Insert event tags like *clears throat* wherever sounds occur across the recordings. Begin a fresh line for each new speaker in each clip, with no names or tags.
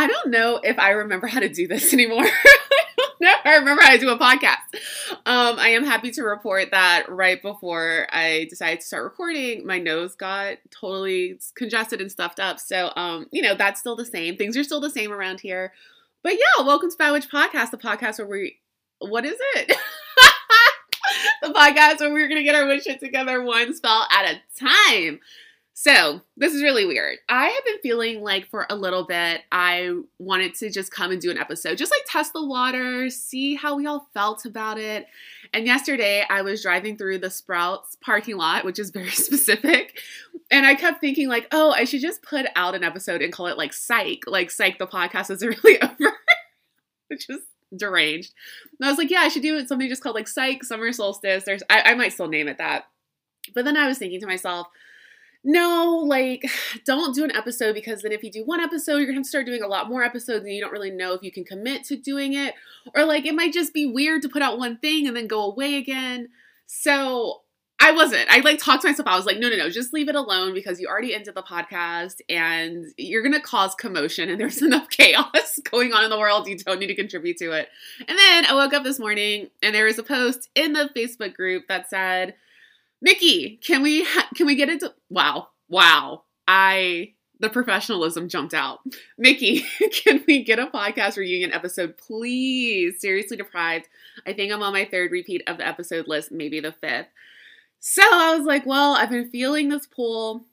I don't know if I remember how to do this *laughs* anymore. no, I remember how to do a podcast. Um, I am happy to report that right before I decided to start recording, my nose got totally congested and stuffed up. So, um, you know, that's still the same. Things are still the same around here. But yeah, welcome to Bad Witch Podcast, the podcast where we, what is it? *laughs* the podcast where we're going to get our wish shit together one spell at a time. So, this is really weird. I have been feeling like for a little bit, I wanted to just come and do an episode, just like test the water, see how we all felt about it. And yesterday, I was driving through the Sprouts parking lot, which is very *laughs* specific. And I kept thinking, like, oh, I should just put out an episode and call it like Psych, like Psych, the podcast is *laughs* really over, which is deranged. And I was like, yeah, I should do something just called like Psych, Summer Solstice. There's, I, I might still name it that. But then I was thinking to myself, no, like, *sighs* don't do an episode because then if you do one episode, you're gonna start doing a lot more episodes and you don't really know if you can commit to doing it. Or like, it might just be weird to put out one thing and then go away again. So I wasn't. I like talked to myself. I was like, no, no, no, just leave it alone because you already ended the podcast and you're gonna cause commotion and *laughs* there's enough chaos *laughs* going on in the world. You don't need to contribute to it. And then I woke up this morning and there was a post in the Facebook group that said, Mickey, can we ha- can we get into wow wow I the professionalism jumped out. Mickey, *laughs* can we get a podcast reunion episode, please? Seriously deprived. I think I'm on my third repeat of the episode list, maybe the fifth. So I was like, well, I've been feeling this pull,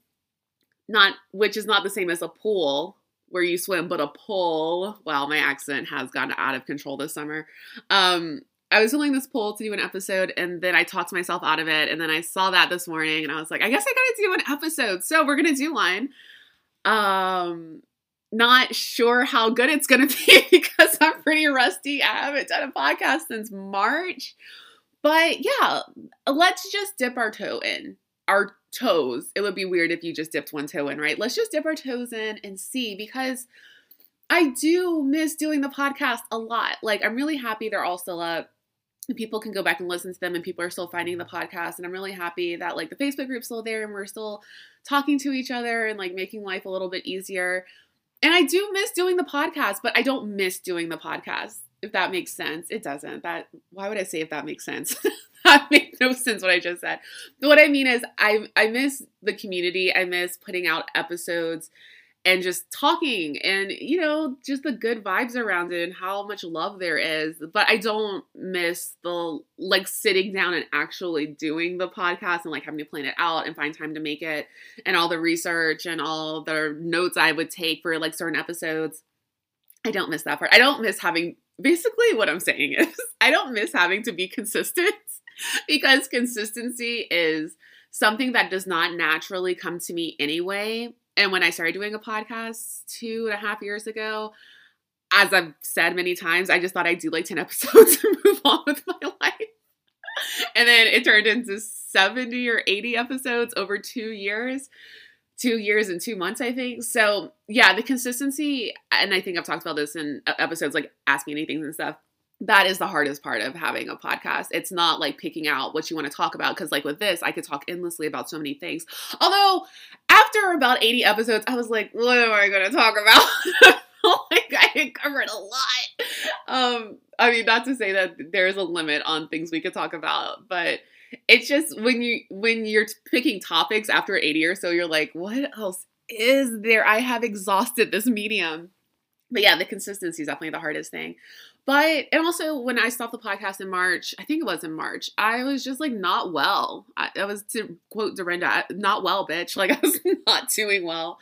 not which is not the same as a pool where you swim, but a pull. Wow, my accent has gotten out of control this summer. Um, I was feeling this pull to do an episode and then I talked myself out of it. And then I saw that this morning and I was like, I guess I gotta do an episode. So we're gonna do one. Um not sure how good it's gonna *laughs* be because I'm pretty rusty. I haven't done a podcast since March. But yeah, let's just dip our toe in. Our toes. It would be weird if you just dipped one toe in, right? Let's just dip our toes in and see because I do miss doing the podcast a lot. Like, I'm really happy they're all still up people can go back and listen to them and people are still finding the podcast. And i'm really happy that like the facebook group's still there and we're still talking to each other and like making life a little bit easier. And i do miss doing the podcast but i don't miss doing the podcast if that makes sense. It doesn't. That why would i say if that makes sense? *laughs* That makes no sense what i just said. But what i mean is i i miss the community. I miss putting out episodes and just talking and you know just the good vibes around it and how much love there is. But i don't miss the like sitting down and actually doing the podcast and like having to plan it out and find time to make it and all the research and all the notes i would take for like certain episodes. I don't miss that part. I don't miss having basically what i'm saying is *laughs* i don't miss having to be consistent *laughs* because consistency is something that does not naturally come to me anyway and when I started doing a podcast two and a half years ago, as I've said many times, I just thought I'd do like 10 *laughs* episodes and move on with my *laughs* life. And then it turned into 70 or 80 episodes over two years, two years and two months, I think. So, yeah, the consistency, and I think I've talked about this in episodes like Ask Me Anything and stuff that is the hardest part of having a podcast. It's not like picking out what you want to talk about because, like with this, I could talk endlessly about so many things. Although, after about 80 episodes, I was like, what am I going to talk about? *laughs* like, I covered a lot. Um, I mean, not to say that there's a limit on things we could talk about, but it's just when you when you're picking topics after 80 or so, you're like, what else is there? I have exhausted this medium. But yeah, the consistency is definitely the hardest thing. But and also when I stopped the podcast in March, I think it was in March, I was just like not well. I, I was to quote Dorinda, not well, bitch. *laughs* Like I was not doing well.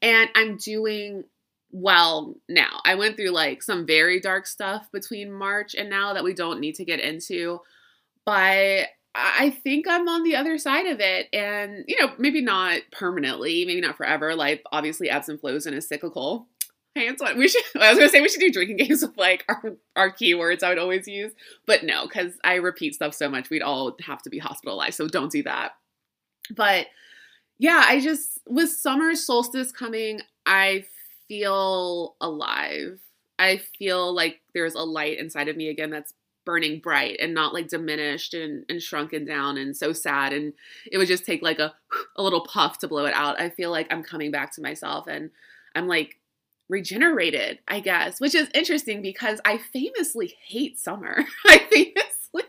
And I'm doing well now. I went through like some very dark stuff between March and now that we don't need to get into. But I think I'm on the other side of it. And, you know, maybe not permanently, maybe not forever. Life obviously ebbs and flows and is cyclical. Hey, Antoine, we should. *laughs* I was gonna say we should do drinking *laughs* games with like our our keywords I would always use, but no, because I repeat stuff so much, we'd all have to be hospitalized. So don't do that. But yeah, I just with summer solstice coming, I feel alive. I feel like there's a light inside of me again that's burning bright and not like diminished and, and shrunken down and so sad and it would just take like a a little puff to blow it out. I feel like I'm coming back to myself and I'm like regenerated, I guess, which is interesting because I famously hate summer. *laughs* I famously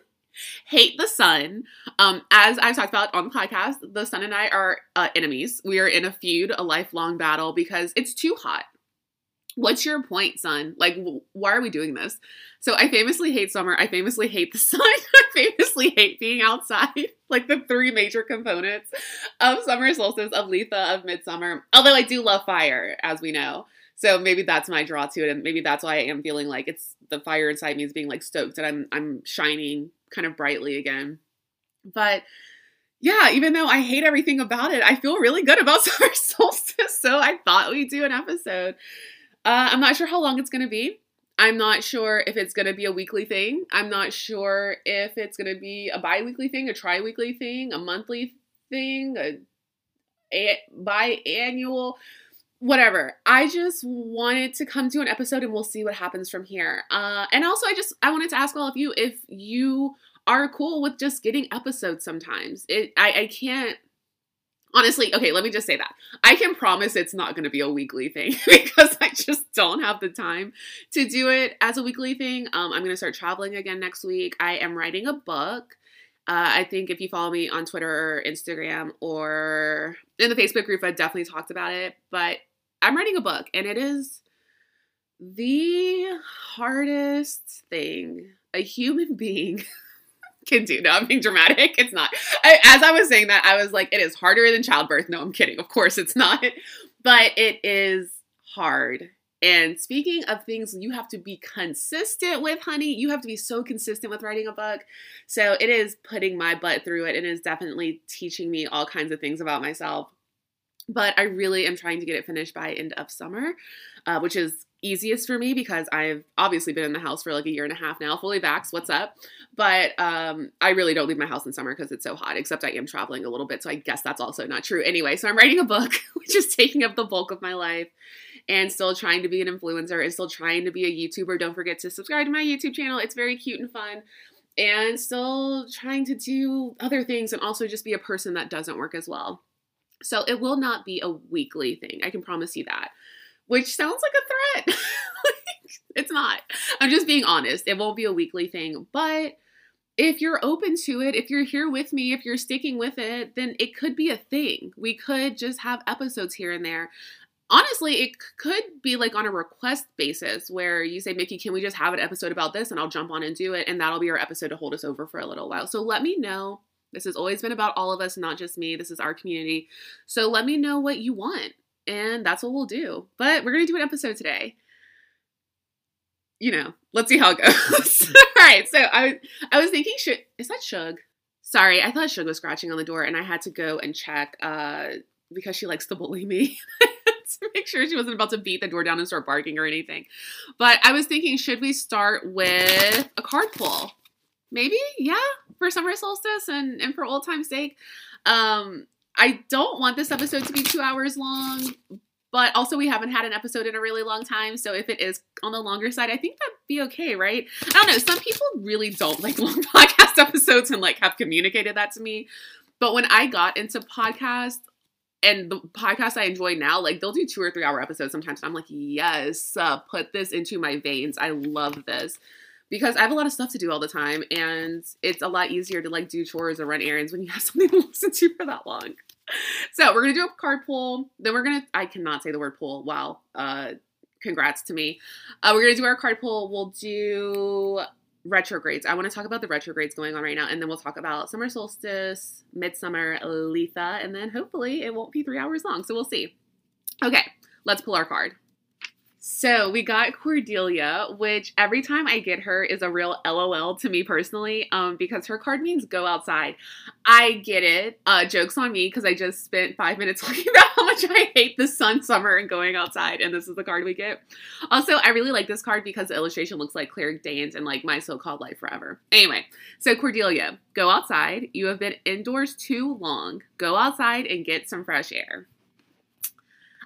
hate the sun. Um, as I've talked about on the podcast, the sun and I are uh, enemies. We are in a feud, a lifelong battle because it's too hot. What's your point, son? Like, why are we doing this? So, I famously hate summer. I famously hate the *laughs* sun. I famously hate being outside. *laughs* Like, the three major components of summer solstice, of Litha, of midsummer. Although I do love fire, as we know. So maybe that's my draw to it, and maybe that's why I am feeling like it's the fire inside me is being like stoked and I'm I'm shining kind of brightly again. But yeah, even though I hate everything about it, I feel really good about *laughs* summer solstice. So I thought we'd do an episode. Uh, I'm not sure how long it's going to be. I'm not sure if it's going to be a weekly thing. I'm not sure if it's going to be a bi weekly thing, a tri weekly thing, a monthly thing, a, a biannual whatever. I just wanted to come to an episode and we'll see what happens from here. Uh, and also, I just I wanted to ask all of you if you are cool with just getting episodes sometimes. It I, I can't honestly okay let me just say that i can promise it's not going to be a weekly thing *laughs* because i just don't have the time to do it as a weekly thing um, i'm going to start traveling again next week i am writing a book uh, I think if you follow me on Twitter or Instagram or in the Facebook group, I definitely talked about it. But I'm writing a book, and it is the hardest thing a human *laughs* being can do. No, I'm being dramatic. It's not. I, as I was saying that, I was like, it is harder than childbirth. No, I'm kidding. Of course, it's not. But it is hard. And speaking of things you have to be consistent with, honey, you have to be so consistent with writing a book. So it is putting my butt through it and is definitely teaching me all kinds of things about myself but I really am trying to get it finished by end of summer, uh, which is easiest for me because I've obviously been in the house for like a year and a half now, fully vaxxed. What's up? But um, I really don't leave my house in summer because it's so hot. Except I am traveling a little bit, so I guess that's also not true. Anyway, so I'm writing a book, *laughs* which is taking up the bulk of my life. And still trying to be an influencer and still trying to be a YouTuber. Don't forget to subscribe to my YouTube channel. It's very cute and fun and still trying to do other things and also just be a person that doesn't work as well. So it will not be a weekly thing. I can promise you that. Which sounds like a threat. *laughs* it's not. I'm just being honest. It won't be a weekly thing. But if you're open to it, if you're here with me, if you're sticking with it, then it could be a thing. We could just have episodes here and there. Honestly, it could be like on a request basis where you say, Mickey, can we just have an episode about this? And I'll jump on and do it. And that'll be our episode to hold us over for a little while. So let me know this has always been about all of us, not just me. This is our community. So let me know what you want, and that's what we'll do. But we're going to do an episode today. You know, let's see how it goes. *laughs* all right, so I I was thinking, should is that Shug? Sorry, I thought Shug was scratching on the door, and I had to go and check uh, because she likes to bully me. *laughs* to make sure she wasn't about to beat the door down and start barking or anything. But I was thinking, should we start with a card pull? Maybe yeah for summer solstice and and for old time's sake um i don't want this episode to be two hours long but also we haven't had an episode in a really long time so if it is on the longer side i think that'd be okay right i don't know some people really don't like long *laughs* podcast episodes and like have communicated that to me but when i got into podcasts and the podcast I enjoy now, like they'll do two or three hour episodes sometimes. I'm like, yes, uh, put this into my veins. I love this because I have a lot of stuff to do all the time and it's a lot easier to like do chores or run errands when you have *laughs* something to listen to for that long. So we're gonna do a card pull. Then we're gonna I cannot say the word pull. Wow. Uh congrats to me. Uh, we're gonna do our card pull. We'll do retrogrades. I want to talk about the retrogrades going on right now, and then we'll talk about summer solstice, midsummer, Litha, and then hopefully it won't be three hours long. So we'll see. Okay, let's pull our card. So we got Cordelia, which every time I get her is a real LOL to me personally, um, because her card means go outside. I get it. Uh, jokes on me because I just spent five minutes *laughs* talking about how much I hate the sun, summer, and going outside, and this is the card we get. Also, I really like this card because the illustration looks like Claire Danes and like my so-called life forever. Anyway, so Cordelia, go outside. You have been indoors too long. Go outside and get some fresh air.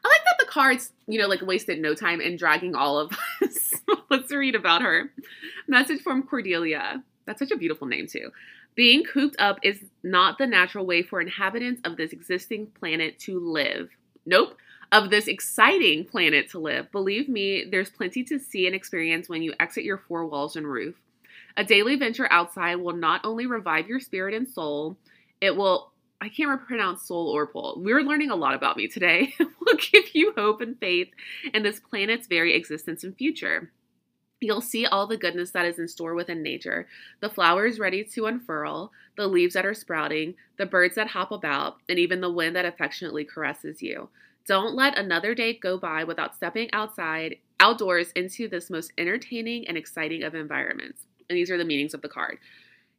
I like that the cards, you know, like wasted no time in dragging all of *laughs* us. Let's read about her. Message from Cordelia. That's such a beautiful name, too. Being cooped up is not the natural way for inhabitants of this existing planet to live. Nope. of this exciting planet to live. Believe me, there's plenty to see and experience when you exit your four walls and roof. A daily venture outside will not only revive your spirit and soul, it will I can't remember pronounce soul or pole. We're learning a lot about me today. *laughs* We'll give you hope and faith in this planet's very existence and future. You'll see all the goodness that is in store within nature the flowers ready to unfurl, the leaves that are sprouting, the birds that hop about, and even the wind that affectionately caresses you. Don't let another day go by without stepping outside, outdoors into this most entertaining and exciting of environments. And these are the meanings of the card.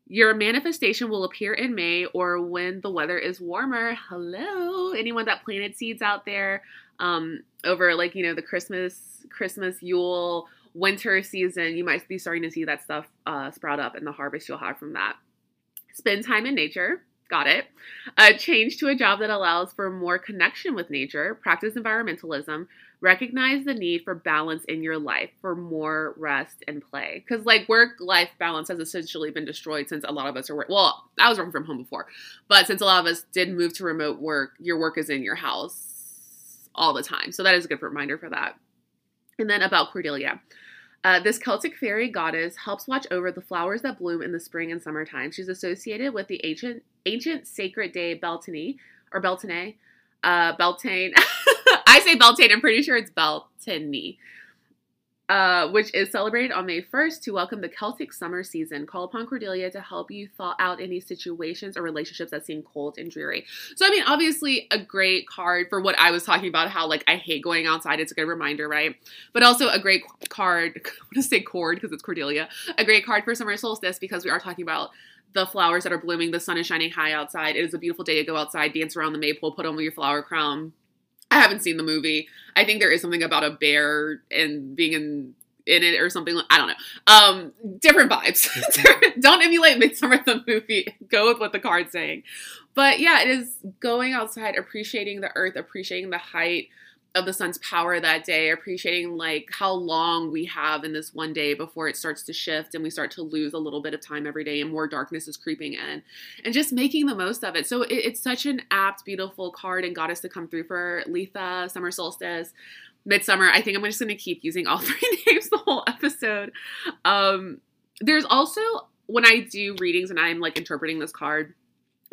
Your manifestation will appear in May or when the weather is warmer. Hello, anyone that planted seeds out there um, over like you know the Christmas, Christmas, Yule, winter season. You might be starting to see that stuff uh, sprout up, and the harvest you'll have from that. Spend time in nature. Got it. A change to a job that allows for more connection with nature. Practice environmentalism recognize the need for balance in your life for more rest and play because like work life balance has essentially been destroyed since a lot of us are well i was working from home before but since a lot of us did move to remote work your work is in your house all the time so that is a good reminder for that and then about cordelia uh, this Celtic fairy goddess helps watch over the flowers that bloom in the spring and summertime. She's associated with the ancient ancient sacred day Beltane or Beltane, uh, Beltane. *laughs* I say Beltane, I'm pretty sure it's Beltane, uh, which is celebrated on May 1st to welcome the Celtic summer season. Call upon Cordelia to help you thaw out any situations or relationships that seem cold and dreary. So, I mean, obviously, a great card for what I was talking about, how like I hate going outside. It's a good reminder, right? But also a great card, *laughs* I want to say cord because it's Cordelia, a great card for summer solstice because we are talking about the flowers that are blooming, the sun is shining high outside. It is a beautiful day to go outside, dance around the maypole, put on your flower crown, I haven't seen the movie. I think there is something about a bear and being in in it or something. I don't know. Um, different vibes. *laughs* *laughs* don't emulate Midsummer the movie. Go with what the card's saying. But yeah, it is going outside, appreciating the earth, appreciating the height, of the sun's power that day, appreciating like how long we have in this one day before it starts to shift and we start to lose a little bit of time every day and more darkness is creeping in, and just making the most of it. So it, it's such an apt, beautiful card and goddess to come through for Litha, summer solstice, midsummer. I think I'm just going to keep using all *laughs* three names the whole episode. Um, there's also when I do readings and I'm like interpreting this card.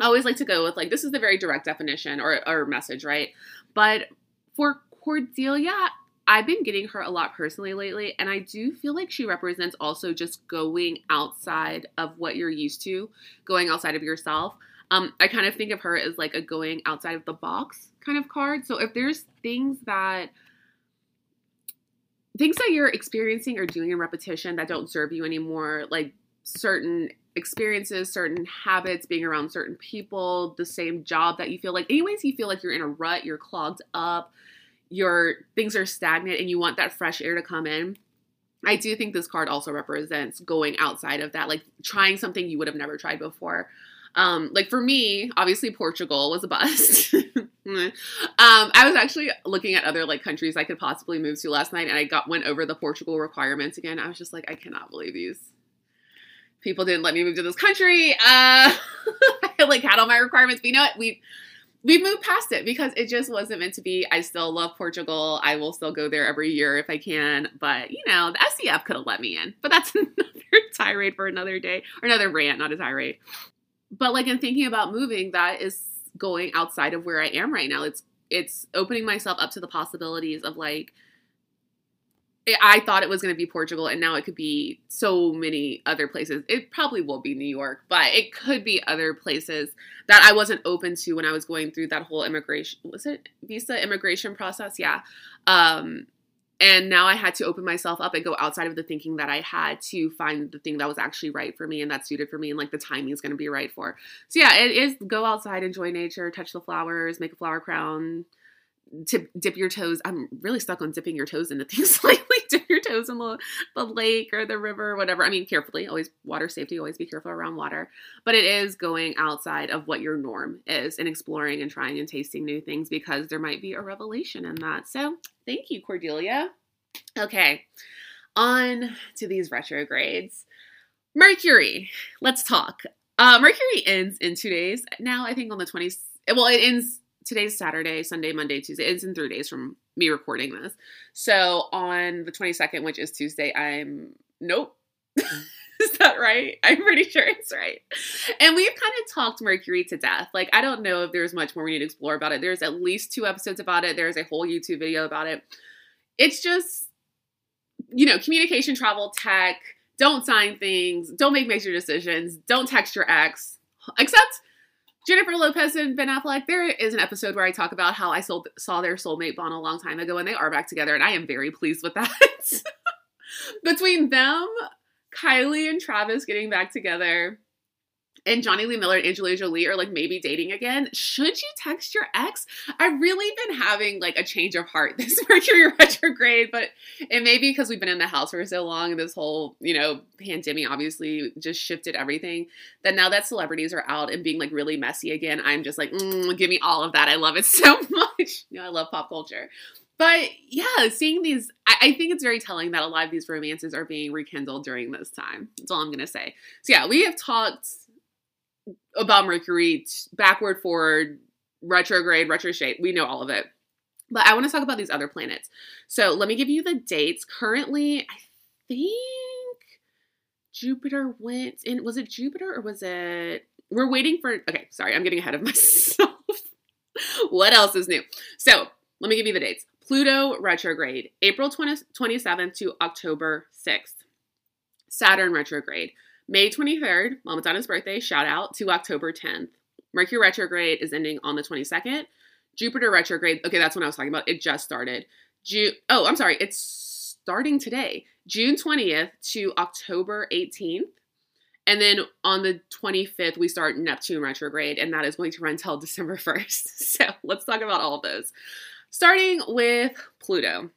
I always like to go with like this is the very direct definition or, or message, right? But for Cordelia, I've been getting her a lot personally lately, and I do feel like she represents also just going outside of what you're used to, going outside of yourself. Um, I kind of think of her as like a going outside of the box kind of card. So if there's things that things that you're experiencing or doing in repetition that don't serve you anymore, like certain experiences, certain habits, being around certain people, the same job that you feel like, anyways, you feel like you're in a rut, you're clogged up, your things are stagnant and you want that fresh air to come in. I do think this card also represents going outside of that, like trying something you would have never tried before. Um, like for me, obviously Portugal was a bust. *laughs* um, I was actually looking at other like countries I could possibly move to last night, and I got went over the Portugal requirements again. I was just like, I cannot believe these people didn't let me move to this country. Uh, *laughs* I like had all my requirements, but you know what? We we moved past it because it just wasn't meant to be. I still love Portugal. I will still go there every year if I can. But, you know, the SEF could have let me in. But that's *laughs* another tirade for another day or another rant, not a tirade. But like in thinking about moving, that is going outside of where I am right now. It's it's opening myself up to the possibilities of like I thought it was going to be Portugal, and now it could be so many other places. It probably will be New York, but it could be other places that I wasn't open to when I was going through that whole immigration. Was it visa immigration process? Yeah. Um, and now I had to open myself up and go outside of the thinking that I had to find the thing that was actually right for me and that suited for me and like the timing is going to be right for. So yeah, it is go outside, enjoy nature, touch the flowers, make a flower crown to dip your toes. I'm really stuck on dipping your toes into things *laughs* lately. Dip your toes in the, the lake or the river or whatever. I mean, carefully, always water safety, always be careful around water. But it is going outside of what your norm is and exploring and trying and tasting new things because there might be a revelation in that. So thank you, Cordelia. Okay, on to these retrogrades. Mercury, let's talk. Uh, Mercury ends in two days. Now, I think on the 20th, well, it ends today's Saturday, Sunday, Monday, Tuesday. It's in three days from me recording this. So on the 22nd, which is Tuesday, I'm nope. *laughs* is that right? I'm pretty sure it's right. And we've kind of talked Mercury to death. Like, I don't know if there's much more we need to explore about it. There's at least two episodes about it, there's a whole YouTube video about it. It's just, you know, communication, travel, tech. Don't sign things. Don't make major decisions. Don't text your ex. Except Jennifer Lopez and Ben Affleck, there is an episode where I talk about how I sold, saw their soulmate bond a long time ago and they are back together, and I am very pleased with that. *laughs* Between them, Kylie and Travis getting back together, and Jonny Lee Miller and Angelina Jolie are like maybe dating again. Should you text your ex? I've really been having like a change of heart *laughs* this Mercury retrograde, but it may be because we've been in the house for so long and this whole, you know, pandemic obviously just shifted everything. That now that celebrities are out and being like really messy again, I'm just like, mm, give me all of that. I love it *laughs* so much. You know, I love pop culture. But yeah, seeing these, I, I, think it's very telling that a lot of these romances are being rekindled during this time. That's all I'm to say. So yeah, we have talked about Mercury, backward, forward, retrograde, retrograde. We know all of it. But I want to talk about these other planets. So let me give you the dates. Currently, I think Jupiter went in. Was it Jupiter or was it? We're waiting for. Okay, sorry, I'm getting ahead of *laughs* myself. what else is new? So let me give you the dates. Pluto retrograde, April 20, 27th to October 6th. Saturn retrograde, May 23rd, Mama Donna's birthday, shout out, to October 10th. Mercury retrograde is ending on the 22nd. Jupiter retrograde, okay, that's what I was talking about. It just started. June, oh, I'm sorry, it's starting today. June 20th to October 18th. And then on the 25th, we start Neptune retrograde, and that is going to run till *laughs* December 1st. So let's talk about all of those. Starting with Pluto.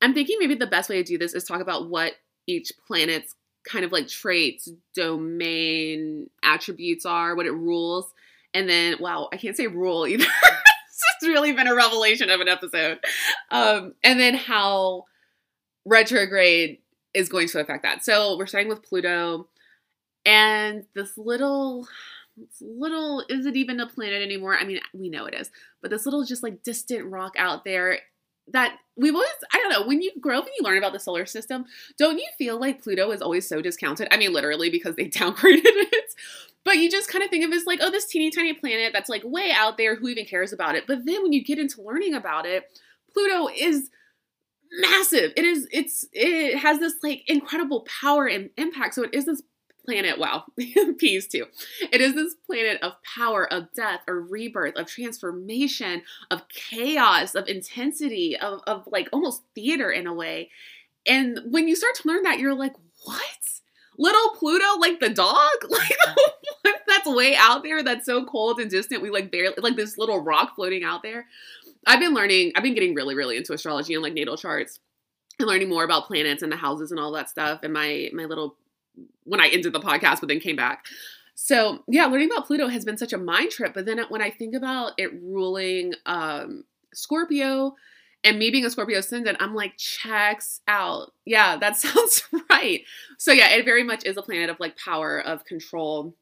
I'm thinking maybe the best way to do this is talk about what each planet's kind of like traits, domain, attributes are, what it rules. And then, wow, I can't say rule either. *laughs* it's really been a revelation of an episode. Um, and then how retrograde is going to affect that. So we're starting with Pluto and this little little is it even a planet anymore? I mean, we know it is, but this little just like distant rock out there that we've always I don't know, when you grow up and you learn about the solar system, don't you feel like Pluto is always so discounted? I mean literally because they *laughs* downgraded it. But you just kind of think of it as like, oh, this teeny tiny planet that's like way out there, who even cares about it? But then when you get into learning about it, Pluto is massive. It is it's it has this like incredible power and impact. So it is this planet, wow, *laughs* peace too. It is this planet of power, of death, of rebirth, of transformation, of chaos, of intensity, of, of like almost theater in a way. And when you start to learn that, you're like, what? Little Pluto, like the dog? *laughs* Like *laughs* that's way out there, that's so cold and distant. We like barely like this little rock floating out there. I've been learning, I've been getting really, really into astrology and like natal charts and learning more about planets and the houses and all that stuff. And my my little when I ended the podcast, but then came back. So yeah, learning about Pluto has been such a mind trip. But then when I think about it ruling um, Scorpio and me being a Scorpio ascendant, I'm like, checks out. Yeah, that *laughs* sounds right. So yeah, it very much is a planet of like power, of control.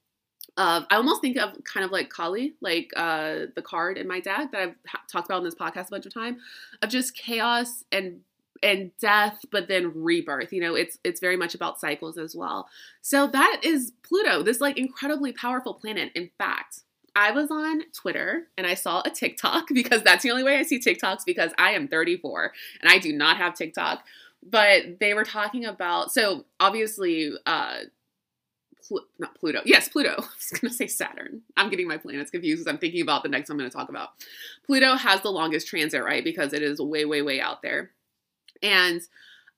Of I almost think of kind of like Kali, like uh, the card in my deck that I've talked about in this podcast a bunch of time, of just chaos and and death but then rebirth you know it's it's very much about cycles as well so that is pluto this like incredibly powerful planet in fact i was on twitter and i saw a tiktok *laughs* because that's the only way i see tiktoks because i am 34 and i do not have tiktok but they were talking about so obviously uh not Pluto. Yes, Pluto. *laughs* I was going to say Saturn. I'm getting my planets confused because I'm thinking about the next I'm going to talk about. Pluto has the longest transit, right? Because it is way, way, way out there. And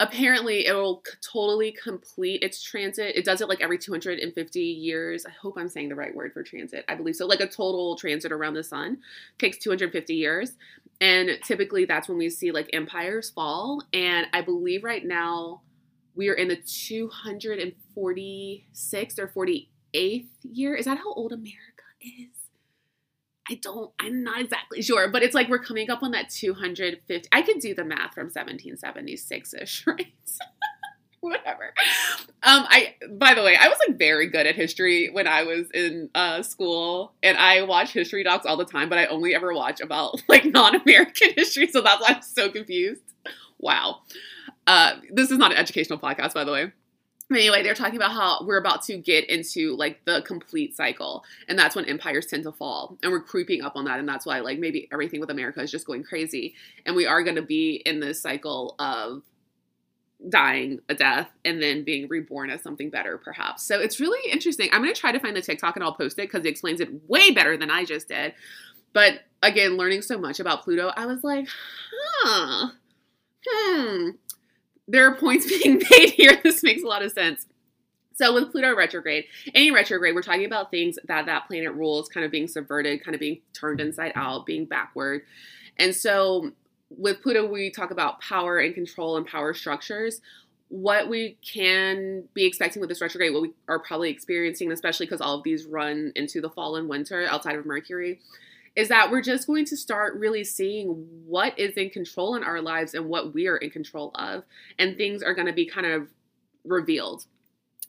apparently it will totally complete its transit. It does it like every 250 years. I hope I'm saying the right word for transit. I believe so. Like a total transit around the sun takes 250 years. And typically that's when we see like empires fall. And I believe right now we are in the 246th or 48th year. Is that how old America is? I don't, I'm not exactly sure, but it's like we're coming up on that 250. I could do the math from 1776 ish, *laughs* right? *laughs* whatever. Um, I by the way, I was like very good at history when I was in uh, school, and I watch history docs all the time. But I only ever watch about *laughs* like non-American history, so that's why I'm so confused. Wow. Uh, this is not an educational podcast, by the way. Anyway, they're talking about how we're about to get into like the complete cycle, and that's when empires tend to fall, and we're creeping up on that, and that's why like maybe everything with America is just going crazy, and we are going to be in this cycle of dying a death and then being reborn as something better, perhaps. So it's really interesting. I'm going to try to find the TikTok and I'll post it because it explains it way better than I just did. But again, learning so much about Pluto, I was like, huh, hmm. There are points *laughs* being made here. This makes a lot of sense. So with Pluto retrograde, any retrograde, we're talking about things that that planet rules kind of being subverted, kind of being turned inside out, being backward. And so with Pluto, we talk about power and control and power structures. What we can be expecting with this retrograde, what we are probably experiencing, especially because all of these run into the fall and winter outside of Mercury, is that we're just going to start really seeing what is in control in our lives and what we are in control of. And things are going to be kind of revealed.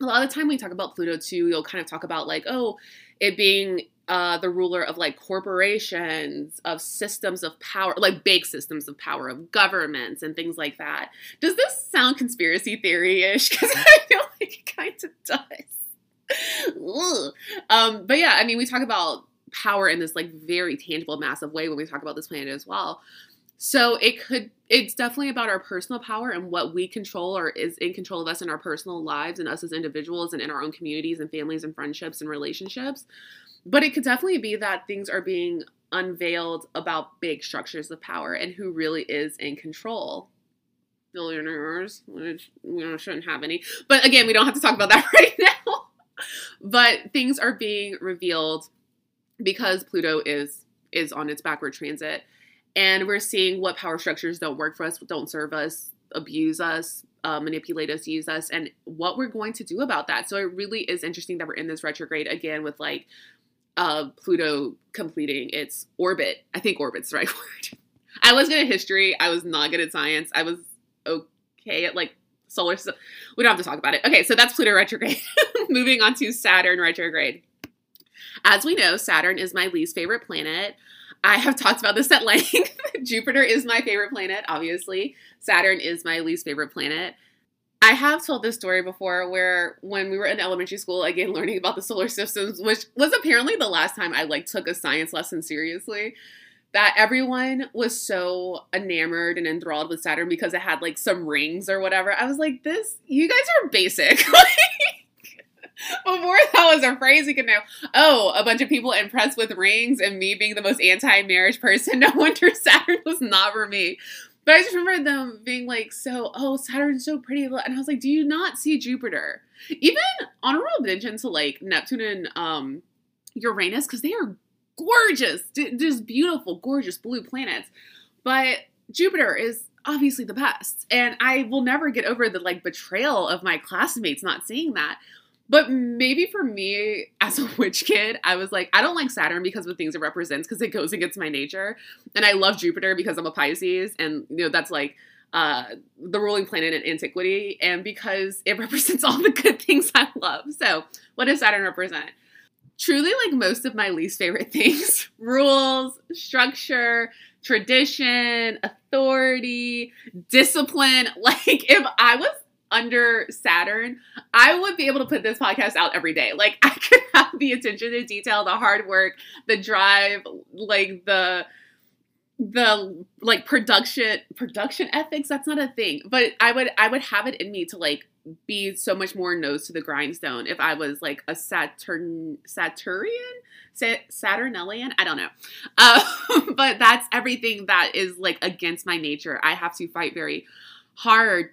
A lot of the time we talk about Pluto too, you'll kind of talk about like, oh, it being uh, the ruler of like corporations, of systems of power, like big systems of power, of governments and things like that. Does this sound conspiracy theory ish? Because *laughs* I feel like it kind of does. um, but yeah, I mean, we talk about power in this like very tangible, massive way when we talk about this planet as well. So it could, it's definitely about our personal power and what we control or is in control of us in our personal lives and us as individuals and in our own communities and families and friendships and relationships. But it could definitely be that things are being unveiled about big structures of power and who really is in control. Billionaires, which we shouldn't have any. But again, we don't have to talk about that *laughs* right now. but things are being revealed because Pluto is is on its backward transit and we're seeing what power structures don't work for us, don't serve us, abuse us, uh, manipulate us, use us, and what we're going to do about that. So it really is interesting that we're in this retrograde again with like uh, Pluto completing its orbit. I think orbit's the right *laughs* word. I was good at history. I was not good at science. I was okay at like solar. stuff. we don't have to talk about it. Okay, so that's Pluto retrograde. *laughs* Moving on to Saturn retrograde. As we know, Saturn is my least favorite planet. I have talked about this at length. *laughs* Jupiter is my favorite planet, obviously. Saturn is my least favorite planet. I have told this story before where when we were in elementary school, again, learning about the solar systems, which was apparently the last time I like took a science lesson seriously, that everyone was so enamored and enthralled with Saturn because it had like some rings or whatever. I was like, this, you guys are basic. *laughs* *laughs* Before that was a phrase you could know. Oh, a bunch of people impressed with rings and me being the most anti-marriage person. *laughs* No wonder Saturn was not for me. But I just remember them being like, so, oh, Saturn's so pretty. And I was like, do you not see Jupiter? Even honorable mention to like Neptune and um, Uranus, because they are gorgeous, just beautiful, gorgeous blue planets. But Jupiter is obviously the best. And I will never get over the like betrayal of my classmates not seeing that. But maybe for me as a *laughs* witch kid, I was like, I don't like Saturn because of the things it represents because it goes against my nature. And I love Jupiter because I'm a Pisces and you know that's like uh, the ruling planet in antiquity and because it *laughs* represents all the good things I love. So, what does Saturn represent? Truly, like most of my least favorite *laughs* things rules, structure, tradition, authority, discipline. Like, if I was under Saturn, I would be able to put this podcast out every day. Like *laughs* I could have the attention to detail, the hard work, the drive, like the the like production production ethics that's not a thing. But i would i would have it in me to like be so much more nose to the grindstone if i was like a saturn saturnian? Saturnalian i don't know. Uh, *laughs* but that's everything that is like against my nature. I have to fight very hard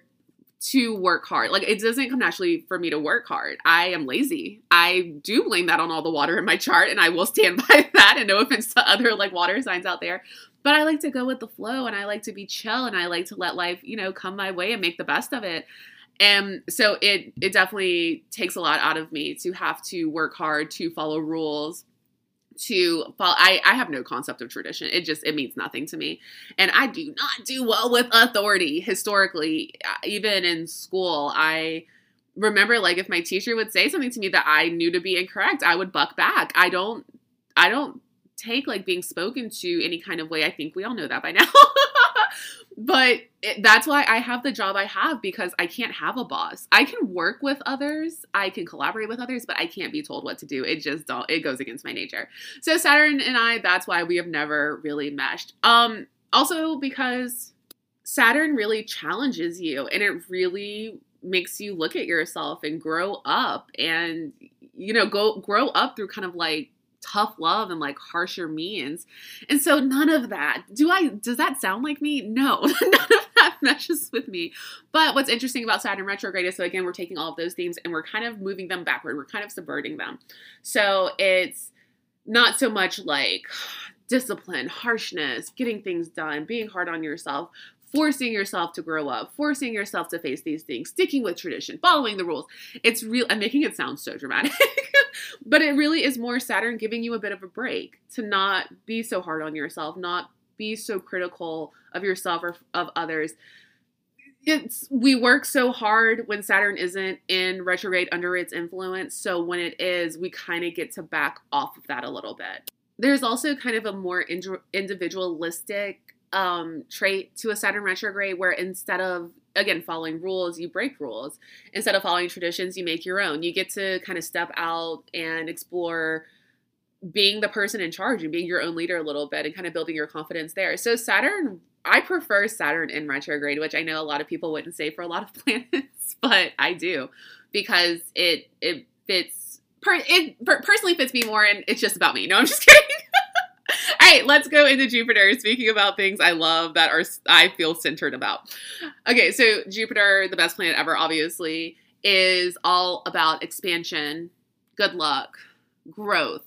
to work hard. Like it doesn't come naturally for me to work hard. I am lazy. I do blame that on all the water in my chart and I will stand *laughs* by that and no offense to other like water signs out there. But I like to go with the flow and I like to be chill and I like to let life, you know, come my way and make the best of it. And so it it definitely takes a lot out of me to have to work hard to follow rules to follow I, I have no concept of tradition. It just it means nothing to me. And i do not do well with authority. Historically uh, even in school i remember like if my teacher would say something to me that i knew to be incorrect i would buck back. I don't i don't take like being spoken to any kind of way. I think we all know that by now *laughs* but it, that's why I have the job I have because I can't have a boss. I can work with others, I can collaborate with others, but I can't be told what to do. It just don't it goes against my nature. So Saturn and I, that's why we have never really meshed. Um also because Saturn really challenges you and it really makes you look at yourself and grow up and you know go grow up through kind of like tough love and like harsher means. And so none of that. Do I does that sound like me? No. *laughs* none of that meshes with me. But what's interesting about Saturn retrograde is so again we're taking all of those themes and we're kind of moving them backward. We're kind of subverting them. So it's not so much like discipline, harshness, getting things done, being hard on yourself, forcing yourself to grow up, forcing yourself to face these things, sticking with tradition, following the rules. It's real. I'm making it sound so dramatic, *laughs* but it really is more Saturn giving you a bit of a break to not be so hard on yourself, not be so critical of yourself or of others. It's we work so hard when Saturn isn't in retrograde under its influence. So when it is, we kind of get to back off of that a little bit. There's also kind of a more individualistic um, trait to a Saturn retrograde where instead of again following rules you break rules. Instead of following traditions you make your own. You get to kind of step out and explore being the person in charge and being your own leader a little bit and kind of building your confidence there. So saturn i prefer saturn in retrograde which i know a lot of people wouldn't say for a lot of *laughs* planets but i do because it it fits per, it personally fits me more and it's just about me. No i'm just *laughs* kidding right, let's go into Jupiter. Speaking about things I love that are I feel centered about. Okay, so Jupiter, the best planet ever, obviously, is all about expansion, good luck, growth,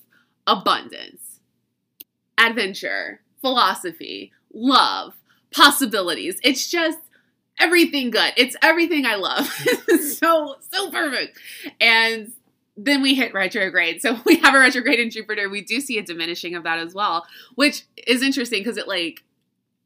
abundance, adventure, philosophy, love, possibilities. It's just everything good. It's everything I love. *laughs* so so perfect. And then we hit retrograde. So *laughs* we have a retrograde in Jupiter. We do see a diminishing of that as well, which is interesting because it like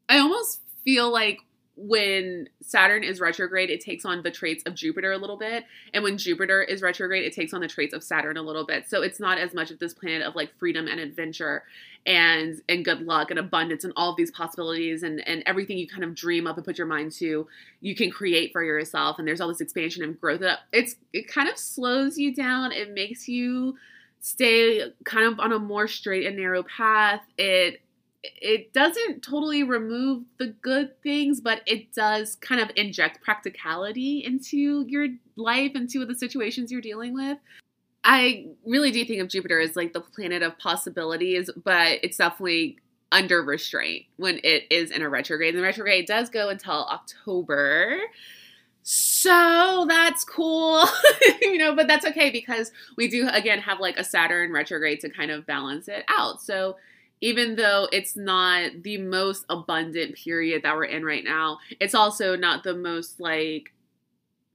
I almost feel like when Saturn is retrograde, it takes on the traits of Jupiter a little bit. And when Jupiter is retrograde, it takes on the traits of Saturn a little bit. So it's not as much of this planet of like freedom and adventure and and good luck and abundance and all of these possibilities and and everything you kind of dream up and put your mind to, you can create for yourself. And there's all this expansion and growth. It's it kind of slows you down. It makes you stay kind of on a more straight and narrow path. It it doesn't totally remove the good things, but it does kind of inject practicality into your life, into the situations you're dealing with. I really do think of Jupiter as like the planet of possibilities, but it's definitely under restraint when it is in a retrograde. And the retrograde does go until October. So that's cool, *laughs* you know, but that's okay because we do again have like a Saturn retrograde to kind of balance it out. So even though it's not the most abundant period that we're in right now, it's also not the most like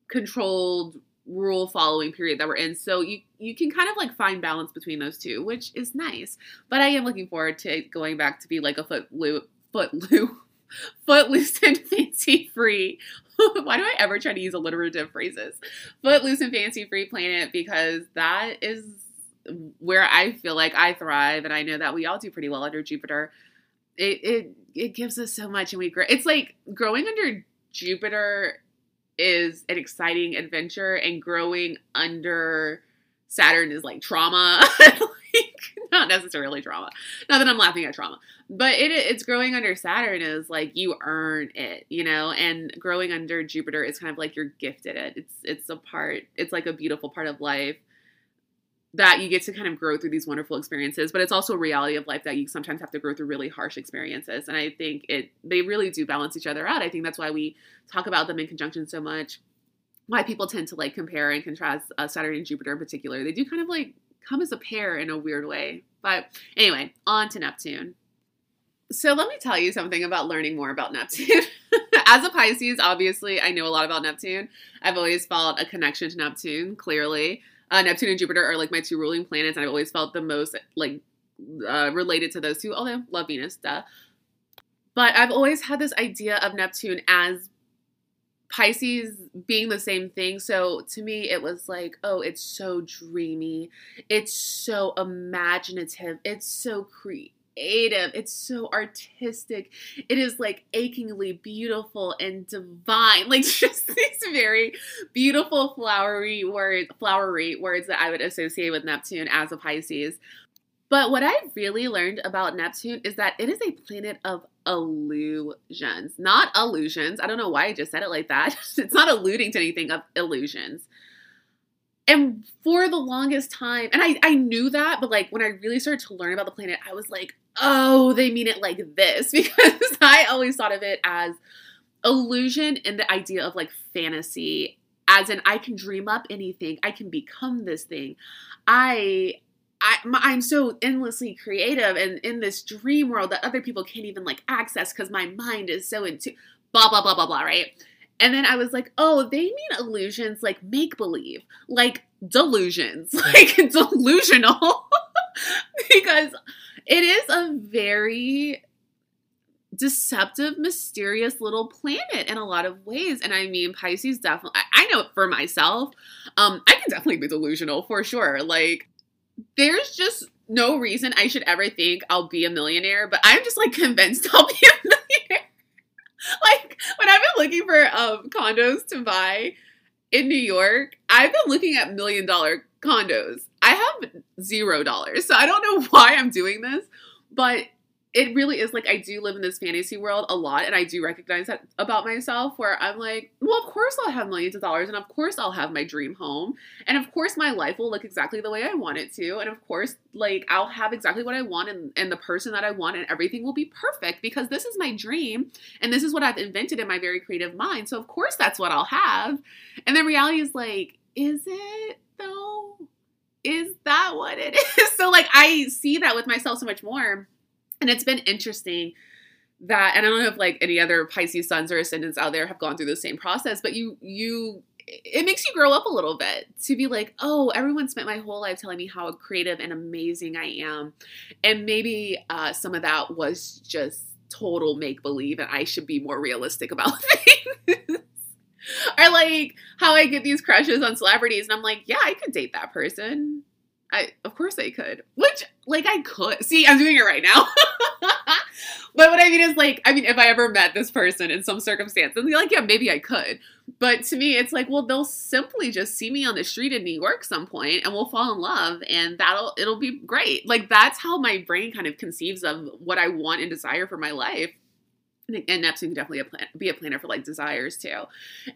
controlled rule following period that we're in. So you you can kind of like find balance between those two, which is nice. But I am looking forward to going back to be like a foot loop foot loop *laughs* footloose and *laughs* fancy free. *laughs* Why do I ever try to use alliterative phrases? Footloose and fancy free planet because that is where I feel like I thrive, and I know that we all do pretty well under Jupiter. It it it gives us so much, and we grow. It's like growing under Jupiter is an exciting adventure, and growing under Saturn is like trauma. *laughs* like not necessarily trauma. Not that I'm laughing at trauma, but it it's growing under Saturn is like you earn it, you know, and growing under Jupiter is kind of like you're gifted it. It's it's a part. It's like a beautiful part of life that you get to kind of grow through these wonderful experiences but it's also a reality of life that you sometimes have to grow through really harsh experiences. And i think it they really do balance each other out. I think that's why we talk about them in conjunction so much. Why people tend to like compare and contrast uh, saturn and jupiter in particular. They do kind of like come as a pair in a weird way. But anyway on to neptune. So let me tell you something about learning more about neptune. *laughs* As a pisces obviously i know a lot about neptune. I've always felt a connection to neptune clearly uh, Neptune and Jupiter are like my two ruling planets, and I've always felt the most like uh, related to those two, although love Venus, duh. But I've always had this idea of Neptune as Pisces being the same thing. So to me, it was like, oh, it's so dreamy. It's so imaginative. It's so creative. It's so artistic. It is like achingly beautiful and divine. *laughs* Like just these very beautiful flowery words, flowery words that I would associate with Neptune as a Pisces. But what I really learned about Neptune is that it is a planet of illusions, not illusions. I don't know why I just said it like that. *laughs* it's not alluding to anything of illusions. And for the longest time, and I, I knew that, but like when I really started to learn about the planet, I was like, oh, they mean it like this *laughs* because I always thought of it as illusion and the idea of like fantasy as in I can dream up anything, I can become this thing. I I, I'm so endlessly creative and in this dream world that other people can't even like access because my mind is so into blah blah blah blah blah, right? And then I was like, oh, they mean illusions like make believe, like delusions, *laughs* like delusional, *laughs* because it is a very deceptive, mysterious little planet in a lot of ways. And I mean, Pisces definitely, I, I know for myself, um, I can definitely be delusional for sure. Like, there's just no reason I should ever think I'll be a millionaire, but I'm just like convinced *laughs* I'll be a millionaire. *laughs* like when I've been looking for um, condos to buy in New York, I've been looking at million dollar condos. I have zero dollars, so I don't know *laughs* why I'm doing this, but it really is like I do live in this fantasy world a lot, and I do recognize that about myself where I'm like, well, of course I'll have millions of dollars, and of course I'll have my dream home, and of course my life will look exactly the way I want it to, and of course, like I'll have exactly what I want and, and the person that I want, and everything will be perfect because this is my dream, and this is what I've invented in my very creative mind. So of course that's what I'll have. And then reality is like, is it though? Is that what it *laughs* is? So like I see that with myself so much more and it's been interesting that, and I don't know if like any other Pisces suns or ascendants out there have gone through the same process, but you, you, it makes you grow up a little bit to be like, oh, everyone spent my whole life telling me how creative and amazing I am. And maybe uh, some of that was just total make believe, and I should be more realistic about *laughs* things. *laughs* or like how I get these crushes on celebrities, and I'm like, yeah, I could date that person. I of course I could. Which like I could. See, I'm doing it right now. *laughs* but what I mean is like, I mean, if I ever met this person in some circumstance, and like, yeah, maybe I could. But to me, it's like, well, they'll simply just see me on the street in New York some point and we'll fall in love and that'll it'll be great. Like that's how my brain kind of conceives of what I want and desire for my life and Neptune can definitely be a planner for like desires too.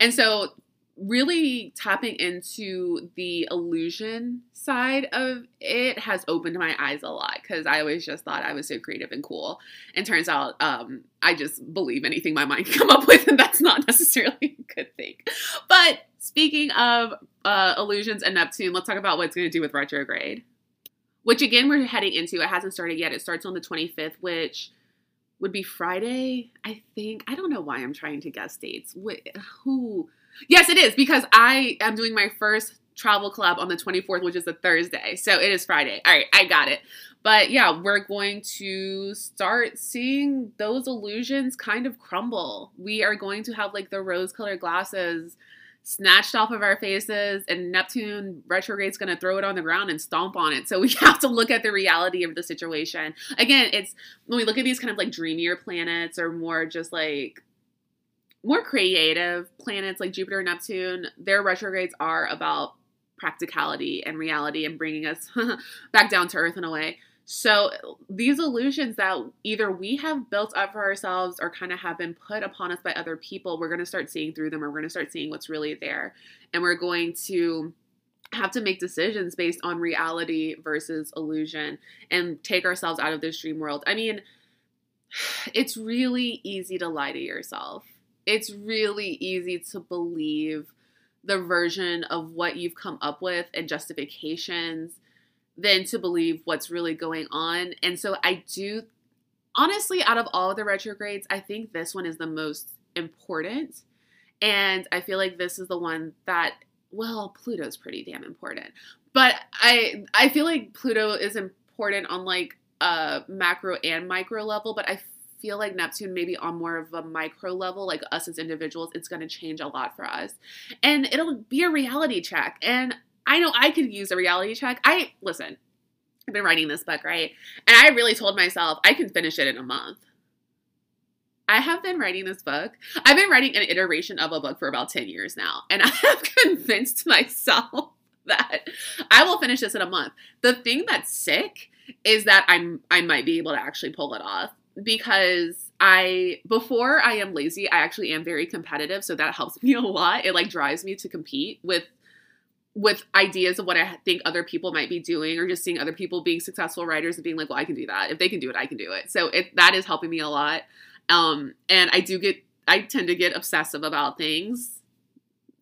And so really tapping into the illusion side of it has opened my eyes a lot because I always just thought I was so creative and cool. And turns out um, I just believe anything my mind can *laughs* come up with, and that's not necessarily a good thing. But speaking of uh, illusions and Neptune, let's talk about what it's going to do with retrograde. Which again, we're heading into. It hasn't started yet. It starts on the 25th, which would be Friday, I think. I don't know why I'm trying to guess dates. Who? Yes, it is because I am doing my first travel club on the 24th, which is a Thursday. So it is Friday. All right, I got it. But yeah, we're going to start seeing those illusions kind of crumble. We are going to have like the rose colored glasses snatched off of our faces, and Neptune retrograde's going to throw it on the ground and stomp on it. So we *laughs* have to look at the reality of the situation. Again, it's when we look at these kind of like dreamier planets or more just like more creative planets like Jupiter and Neptune, their retrogrades are about practicality and reality and bringing us *laughs* back down to earth in a way. So these illusions that either we have built up for ourselves or kind of have been put upon us by other people, we're going to start seeing through them or we're going to start seeing what's really there. And we're going to have to make decisions based on reality versus illusion and take ourselves out of this dream world. I mean, *sighs* it's really easy to lie to yourself it's really easy to believe the version of what you've come up with and justifications than to believe what's really going on. And so I do honestly out of all the retrogrades, I think this one is the most important. And I feel like this is the one that well, Pluto's pretty damn important. But I I feel like Pluto is important on like a macro and micro level, but I feel like Neptune maybe on more of a micro level, like us as individuals, it's going to change a lot for us. And it'll be a reality check. And I know I could use a reality check. I listen, I've been writing this book, right? And I really told myself I can finish it in a month. I have been writing this book. I've been writing an iteration of a book for about 10 years now. And *laughs* I have convinced myself *laughs* that I will finish this in a month. The thing that's sick is that I'm I might be able to actually pull it off because I before I am lazy, I actually am very competitive, so that helps *laughs* me a lot. It like drives me to compete with with ideas of what I think other people might be doing or just seeing other people being successful writers and being like, well, I can do that. If they can do it, I can do it. So it that is helping me a lot. Um and I do get I tend to get obsessive about things.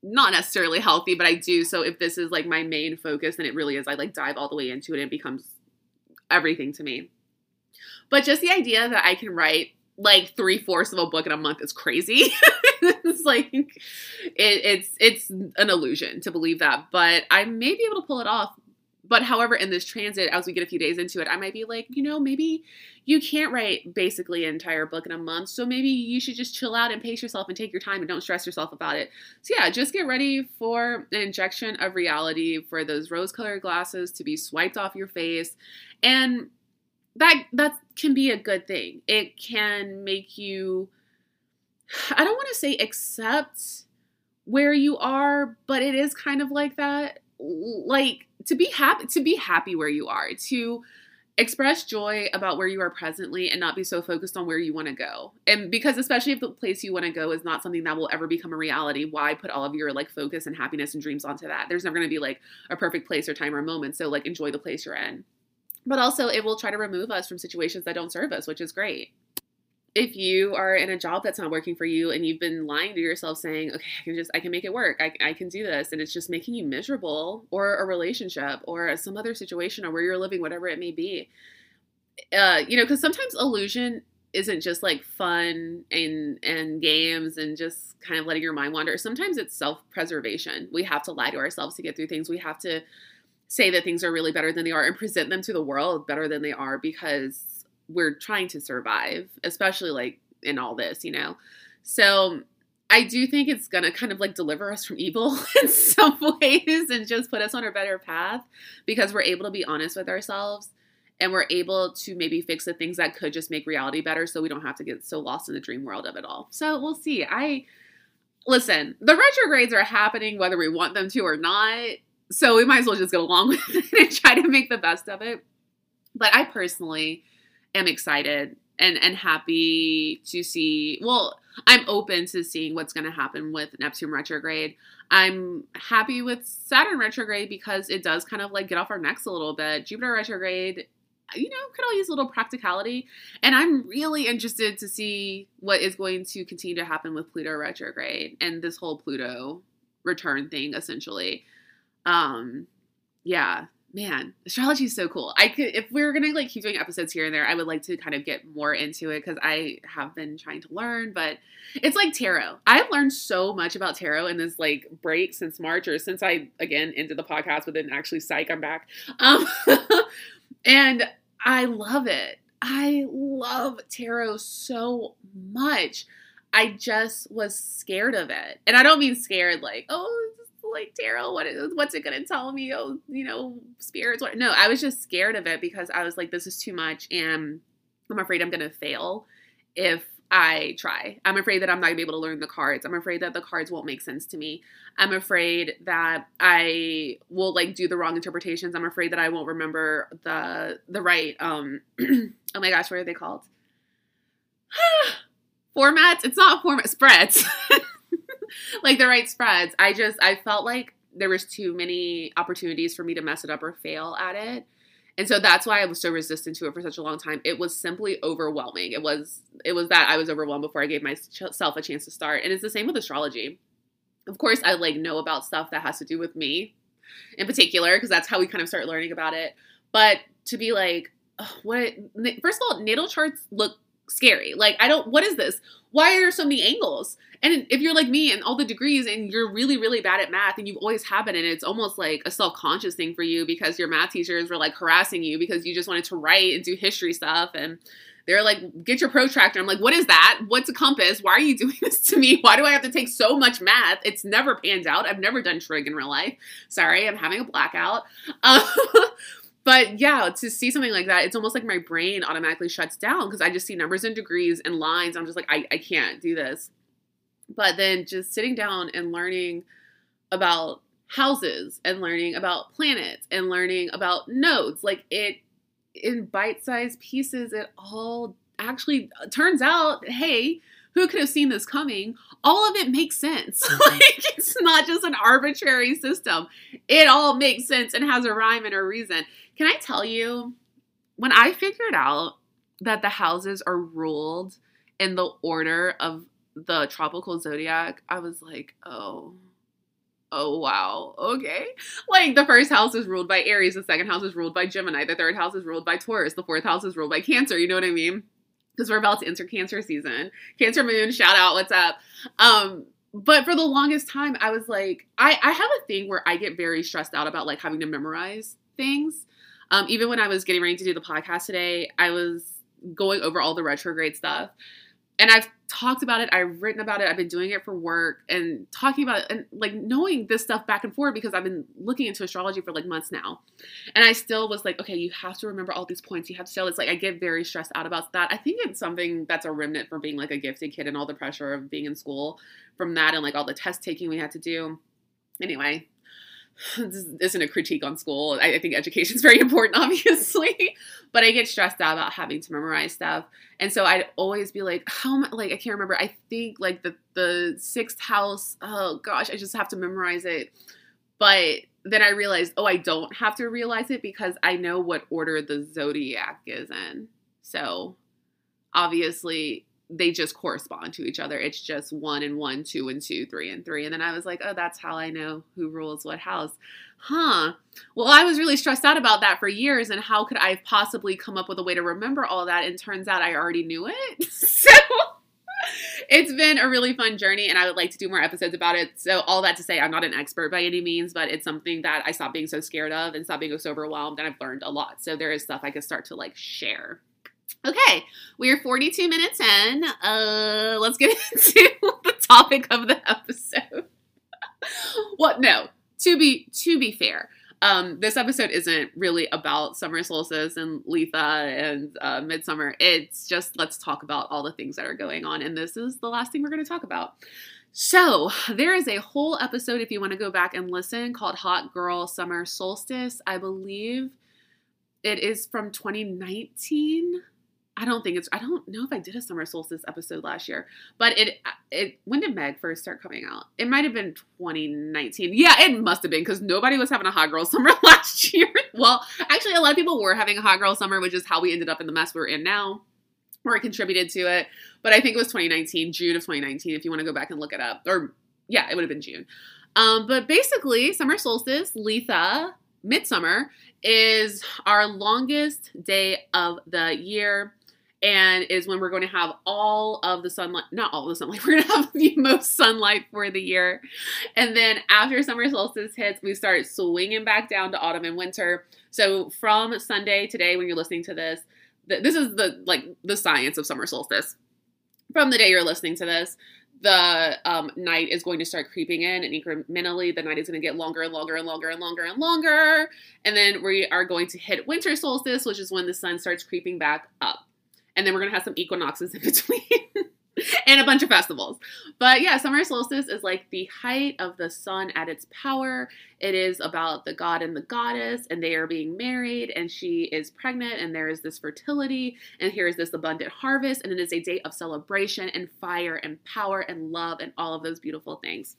Not necessarily healthy, but I do. So if this is like my main focus, then it really is. I like dive all the way into it and it becomes everything to me. But just the idea that I can write like three fourths of a book in a month is crazy. *laughs* *laughs* it's like it, it's it's an illusion to believe that, but I may be able to pull it off. But however, in this transit, as we get a few days into it, I might be like, you know, maybe you can't write basically an entire book in a month. So maybe you should just chill out and pace yourself and take your time and don't stress yourself about it. So yeah, just get ready for an injection of reality for those rose-colored glasses to be swiped off your face. And that that can be a good thing. It can make you I don't want to say accept where you are, but it is kind of like that. Like to be happy to be happy where you are, to express joy about where you are presently and not be so focused on where you want to go. And because especially if the place you want to go is not something that will ever become a reality, why put all of your like focus and happiness and dreams onto that? There's never going to be like a perfect place or time or moment. So like enjoy the place you're in. But also it will try to remove us from situations that don't serve us, which is great if you are in a job that's not working for you and you've been lying to yourself saying okay i can just i can make it work. I, I can do this and it's just making you miserable or a relationship or some other situation or where you're living whatever it may be uh, you know because sometimes illusion isn't just like fun and and games and just kind of letting your mind wander. Sometimes it's self-preservation. We have to lie to ourselves to get through things. We have to say that things are really better than they are and present them to the world better than they are because we're trying to survive, especially like in all this, you know. So I do think it's gonna kind of like deliver us from evil *laughs* in some ways and just put us on a better path because we're able to be honest with ourselves and we're able to maybe fix the things that could just make reality better so we don't have to get so lost in the dream world of it all. So we'll see. I listen, the retrogrades are happening whether we want them to or not. So we might as well just go along *laughs* with it and try to make the best of it. But I personally am excited and and happy to see well i'm open to seeing what's going to happen with neptune retrograde. I'm happy with saturn retrograde because it does kind of like get off our necks a little bit. Jupiter retrograde you know could all use a little practicality. And i'm really interested to see what is going to continue to happen with pluto retrograde and this whole pluto return thing essentially. Um yeah man, astrology is so cool. I could if we are gonna like keep doing episodes here and there, I would like to kind of get more into it because I have been trying to learn, but it's like tarot. I've learned so much about tarot in this like break since March or since I again ended the podcast, but then actually psych, I'm back. Um *laughs* and I love it. I love tarot so much. I just was scared of it. And I don't mean scared like, oh, like tarot what is what's it gonna tell me? Oh you know spirits what no i was just scared of it because i was like this is too much and i'm afraid i'm gonna fail if i try. I'm afraid that i'm not gonna be able to learn the cards. I'm afraid that the cards won't make sense to me. I'm afraid that i will like do the wrong interpretations. I'm afraid that i won't remember the the right um *clears throat* oh my gosh what are they called? *sighs* Formats? It's not format spreads *laughs* *laughs* like the right spreads. I just I felt like there was too many opportunities for me to mess it up or fail at it. And so that's why I was so resistant to it for such a long time. It was simply overwhelming. It was it was that I was overwhelmed before I gave myself a chance to start. And it's the same with astrology. Of course, I like know about stuff that has to do with me in particular because that's how we kind of start learning about it. But to be like, what first of all, natal charts look scary. Like, I don't, what is this? Why are there so many angles? And if you're like me and all the degrees and you're really, really bad at math and you've always have been, and it's almost like a self conscious thing for you because your math teachers were like harassing you because you just wanted to write and do history stuff. And they're like, get your protractor. I'm like, what is that? What's a compass? Why are you *laughs* doing this to me? Why do I have to take so much math? It's never panned out. I've never done trig in real life. Sorry, I'm having a blackout. Uh, *laughs* but yeah, to see something like that, it's almost like my brain automatically shuts down because I just see numbers and degrees and lines. I'm just like, I, I can't do this. But then just sitting down and learning about houses and learning about planets and learning about nodes, like it in bite-sized pieces it all actually uh, turns out hey who could have seen this coming all of it makes sense *laughs* mm-hmm. like it's not just an arbitrary system it all makes sense and has a rhyme and a reason can i tell you when i figured out that the houses are ruled in the order of the tropical zodiac i was like oh oh wow, okay. Like the first house is ruled by Aries, the second house is ruled by Gemini, the third house is ruled by Taurus, the fourth house is ruled by Cancer. You know what I mean? Because we're about to enter Cancer season. Cancer Moon, shout out, what's up? Um, but for the longest time, I was like, I, I have a thing where I get very stressed out about like having to memorize things. Um, even when I was getting ready to do the podcast today, I was going over all the retrograde stuff and I've talked about it, I've written about it, I've been doing it for work and talking about it and like knowing this stuff back and forth because I've been looking into astrology for like months now. And I still was like, okay, you have to remember all these points. You have to show it's like I get very stressed out about that. I think it's something that's a remnant from being like a gifted kid and all the pressure of being in school from that and like all the test taking we had to do. Anyway, *laughs* this isn't a critique on school. I, I think education is *laughs* very important, obviously, but I get stressed out about having to memorize stuff, and so I'd always be like, "How am like I can't remember. I think like the the sixth house. Oh gosh, I just have to memorize it." But then I realized, oh, I don't have to realize it because I know what order the zodiac is in. So obviously, they just correspond to each other. It's just one and one, two and two, three and three. And then I was like, oh, that's how I know who rules what house. Huh. Well, I was really stressed out about that for years. And how could I possibly come up with a way to remember all that? And turns out I already knew it. *laughs* so it's been a really fun journey and I would like to do more episodes about it. So all that to say, I'm not an expert by any means, but it's something that I stopped being so scared of and stopped being so overwhelmed and I've learned a lot. So there is stuff I could start to like share. Okay, we are 42 minutes in. Uh, let's get *laughs* into the topic of the episode. *laughs* what? no, to be to be fair, um, this episode isn't really about summer solstice and Litha and uh, midsummer. It's just let's talk about all the things that are going on, and this is the last thing we're going to talk about. So, there is a whole episode if you want to go back and listen called Hot Girl Summer Solstice. I believe it is from 2019. I don't think it's. I don't know if I did a summer solstice episode last year, but it. It when did Meg first start coming out? It might have been 2019. Yeah, it must have been because nobody was having a hot girl *laughs* summer last year. well, actually, a lot of people were having a hot girl summer, which is how we ended up in the mess we're in now, or it contributed to it. But I think it was 2019, June of 2019. If you want to go back and look it up, or yeah, it would have been June. Um, but basically, summer solstice, Litha, midsummer is our longest day of the year and is when we're going to have all of the sunlight not all of the sunlight *laughs* we're going to have the most sunlight for the year. And then after summer solstice hits we start swinging back down to autumn and winter. So from sunday today when you're listening to this this is the like the science of summer solstice. From the day you're listening to this the um, night is going to start creeping in and incrementally the night is going to get longer and longer and longer and longer and longer. And then we are going to hit winter solstice which is when the sun starts creeping back up and then we're gonna have some equinoxes in *laughs* between. and a bunch of festivals. But yeah, summer solstice is like the height of the sun at its power. It is about the god and the goddess, and they are being married, and she is pregnant, and there is this fertility, and here is this abundant harvest, and it is a day of celebration and fire and power and love and all of those beautiful things.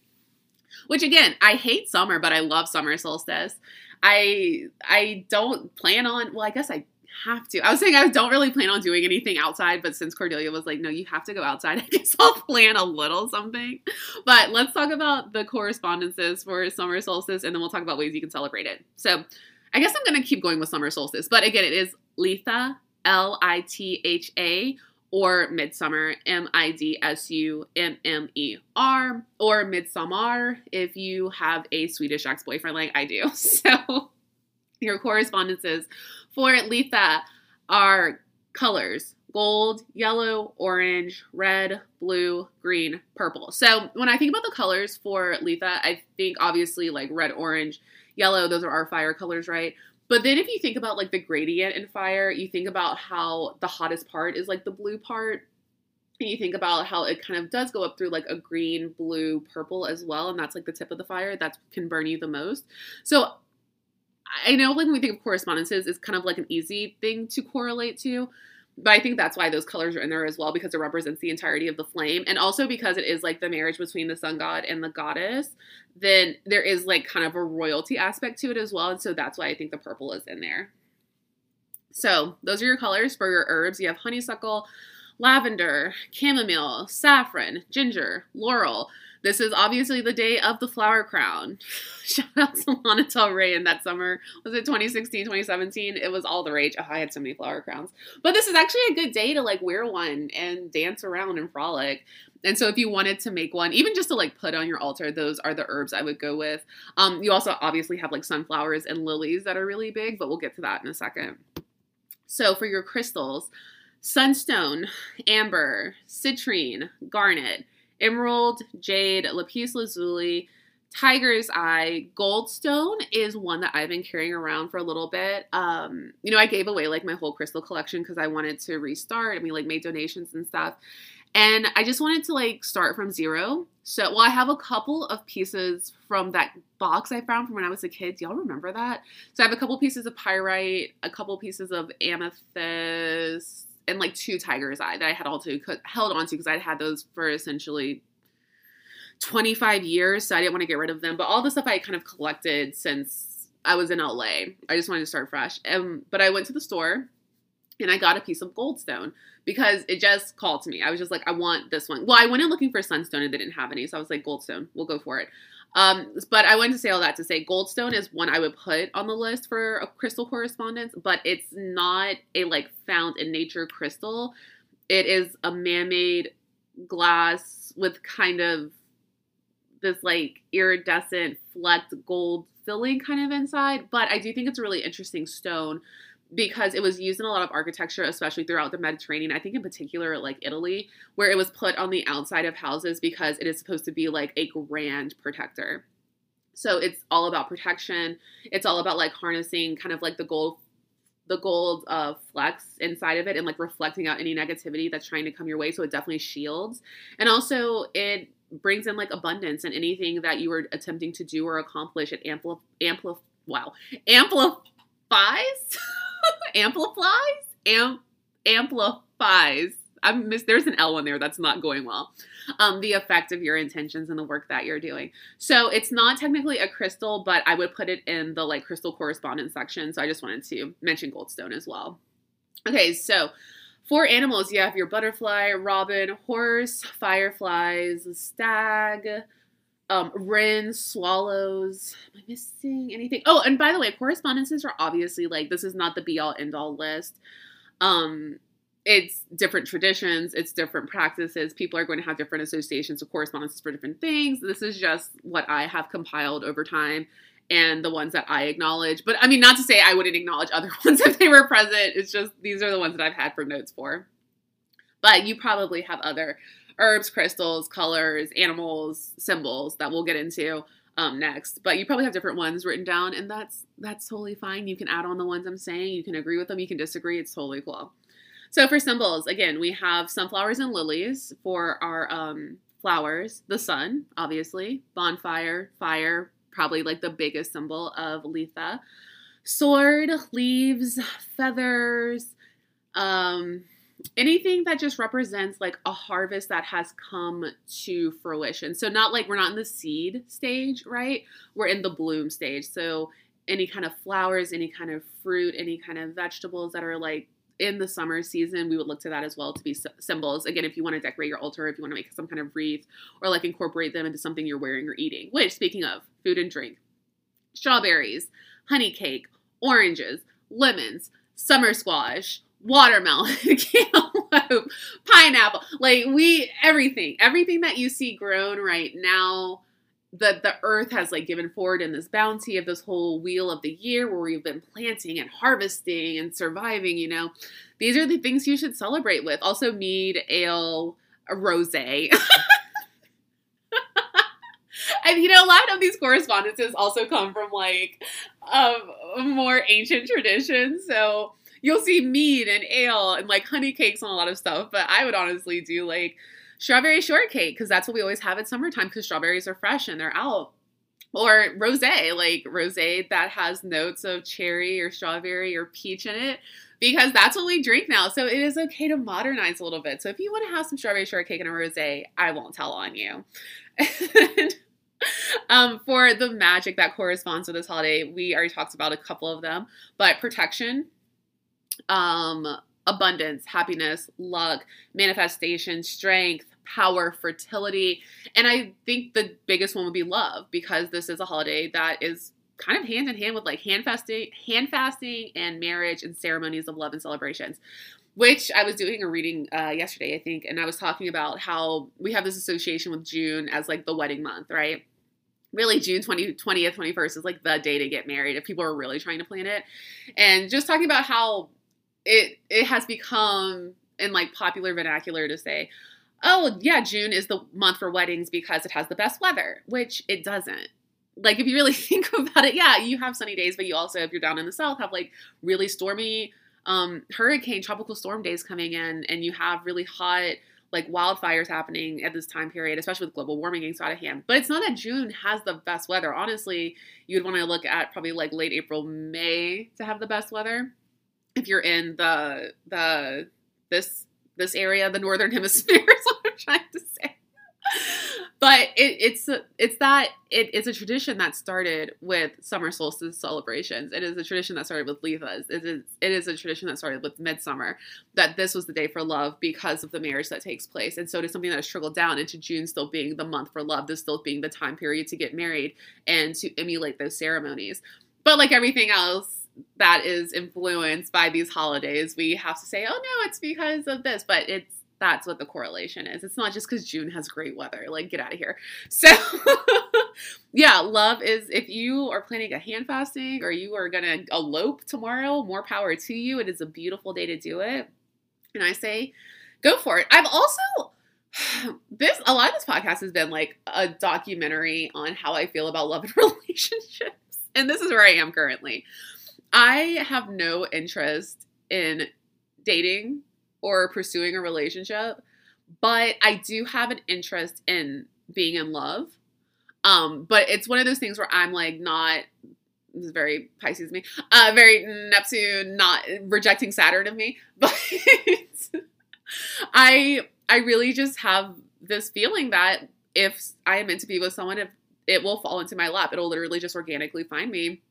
Which again, I hate summer, but I love summer solstice. I I don't plan on well, I guess I have to. I was saying I don't really plan on doing anything outside, but since Cordelia was like, no, you have to go outside, *laughs* I guess I'll plan a little something. But let's talk about the correspondences for summer solstice and then we'll talk about ways you can celebrate it. So I guess I'm going to keep going with summer solstice. But again, it is Litha, L I T H A, or midsummer, M I D S U M M E R, or midsummer if you have a Swedish ex boyfriend like I do. *laughs* So your correspondences for Litha are colors gold, yellow, orange, red, blue, green, purple. So when I think about the colors for Litha, I think obviously like red, orange, yellow, those are our fire colors, right? But then if you think about like the gradient in fire, you think about how the hottest part is like the blue part. And you think about how it kind of does go up through like a green, blue, purple as well. And that's like the tip of the fire that can burn you the most. So I know like when we think of correspondences, it's kind of like an easy thing to correlate to. But I think that's why those colors are in there as well because it represents the entirety of the flame. And also because it is like the marriage between the sun god and the goddess, then there is like kind of a royalty aspect to it as well. And so that's why I think the purple is in there. So those are your colors for your herbs. You have honeysuckle, lavender, chamomile, saffron, ginger, laurel. This is obviously the day of the flower crown. *laughs* Shout out to Lana Del Rey in that summer. Was it 2016, 2017? It was all the rage. Oh, I had so many flower crowns. But this is actually a good day to like wear one and dance around and frolic. And so if you wanted to make one, even just to like put on your altar, those are the herbs I would go with. Um, you also obviously have like sunflowers and lilies that are really big, but we'll get to that in a second. So for your crystals, sunstone, amber, citrine, garnet, emerald, jade, lapis lazuli, tiger's eye, goldstone is one that I've been carrying around for a little bit. Um, you know, I gave away like my whole crystal collection because I wanted to restart. I mean, like made donations and stuff. And I just wanted to like start from zero. So, well, I have a couple of pieces from that box I found from when I was a kid. Do y'all remember that? So, I have a couple pieces of pyrite, a couple pieces of amethyst, and like two tiger's eye that I had all to held on to because I'd had those for essentially 25 years, so I didn't want to get rid of them. But all the stuff I kind of collected since I was in LA, I just wanted to start fresh. Um, but I went to the store and I got a piece of goldstone because it just called to me. I was just like, I want this one. Well, I went in looking for sunstone and they didn't have any, so I was like, goldstone, we'll go for it. Um, but I went to say all that to say Goldstone is one I would put on the list for a crystal correspondence, but it's not a like found in nature crystal. It is a man-made glass with kind of this like iridescent flecked gold filling kind of inside. But I do think it's a really interesting stone because it was used in a lot of architecture, especially throughout the Mediterranean. I think in particular, like Italy, where it was put on the outside of houses because it is supposed to be like a grand protector. So it's all about protection. It's all about like harnessing kind of like the gold the gold uh, flecks inside of it and like reflecting out any negativity that's trying to come your way. So it definitely shields. And also it brings in like abundance and anything that you were attempting to do or accomplish. It ampli- ampli- wow. Amplifies *laughs* amplifies? Am- amplifies. I'm miss there's an l in there that's not going well. Um, the effect of your intentions and the work that you're doing. So it's not technically a crystal but i would put it in the like crystal correspondence section so i just wanted to mention goldstone as well. Okay so for animals you have your butterfly robin horse fireflies stag um, swallows. Am I missing anything? Oh, and by the way, correspondences are obviously like this is not the be all end all list. Um, it's different traditions, it's different practices. People are going to have different associations of correspondences for different things. This is just what I have compiled over time and the ones that I acknowledge. But I mean, not to say I wouldn't acknowledge other *laughs* ones if they were present. It's just these are the ones that I've had for notes for. But you probably have other herbs, crystals, colors, animals, symbols that we'll get into um, next. But you probably have different ones written down, and that's that's totally fine. You can add on the ones I'm saying. You can agree with them. You can disagree. It's totally cool. So for symbols, again, we have sunflowers and lilies for our um, flowers. The sun, obviously, bonfire, fire, probably like the biggest symbol of Litha. Sword, leaves, feathers. Um, anything that just represents like a harvest that has come to fruition. So not like we're not in the seed stage, right? We're in the bloom stage. So any kind of flowers, any kind of fruit, any kind of vegetables that are like in the summer season, we would look to that as well to be symbols. Again, if you want to decorate your altar, if you want to make some kind of wreath or like incorporate them into something you're wearing or eating. Which, speaking of food and drink, strawberries, honey cake, oranges, lemons, summer squash, watermelon, *laughs* cantaloupe, pineapple. Like we everything, everything that you see grown right now that the earth has like given forward in this bounty of this whole wheel of the year where we've been planting and harvesting and surviving, you know. These are the things you should celebrate with. Also mead, ale, rosé. *laughs* and you know, a lot of these correspondences also come from like um, more ancient traditions. So you'll see mead and ale and like honey cakes and a lot of stuff. But I would honestly do like strawberry shortcake because that's what we always have at summertime because strawberries are fresh and they're out. Or rosé, like rosé that has notes of cherry or strawberry or peach in it because that's what we drink now. So it is okay to modernize a little bit. So if you want to have some strawberry shortcake and a rosé, I won't tell on you. *laughs* um, for the magic that corresponds with this holiday, we already talked about a couple of them, but protection, um, abundance, happiness, luck, manifestation, strength, power, fertility. And I think the biggest one would be love because this is a holiday that is kind of hand in hand with like hand fasting, hand fasting and marriage and ceremonies of love and celebrations. Which I was doing a reading uh, yesterday, I think, and I was talking about how we have this association with June as like the wedding month, right? really June 20, 20th, 21st is like the day to get married if people are really trying to plan it. And just talking about how it it has become in like popular vernacular to say, "Oh, yeah, June is the month for weddings because it has the best weather," which it doesn't. Like if you really *laughs* think about it, yeah, you have sunny days, but you also if you're down in the south have like really stormy um hurricane tropical storm days coming in and you have really hot like wildfires happening at this time period, especially with global warming getting so out of hand. But it's not that June has the best weather. Honestly, you'd want to look at probably like late April, May to have the best weather if you're in the the this this area, the northern hemisphere *laughs* is what I'm trying to say. But it, it's it's that it is a tradition that started with summer solstice celebrations. It is a tradition that started with Lithas. It is it is a tradition that started with midsummer. That this was the day for love because of the marriage that takes place, and so it is something that has trickled down into June still being the month for love. This still being the time period to get married and to emulate those ceremonies. But like everything else, that is influenced by these holidays, we have to say, oh no, it's because of this. But it's that's what the correlation is. It's not just because June has great weather. Like, get out of here. *laughs* So, yeah, love is if you are planning a hand fasting or you are going to elope tomorrow, more power to you. It is a beautiful day to do it. And I say, go for it. I've also, *sighs* this, a lot of this podcast has been like a documentary on how I feel about love and *laughs* relationships. And this is where I am currently. I have no interest in dating or pursuing a relationship, but I do have an interest in being in love. Um, but it's one of those things where I'm like not this is very Pisces me, uh, very Neptune, not rejecting Saturn of me, *laughs* but I I really just have this feeling that if I am meant to be with someone, if it will fall into my lap, it'll literally just organically find me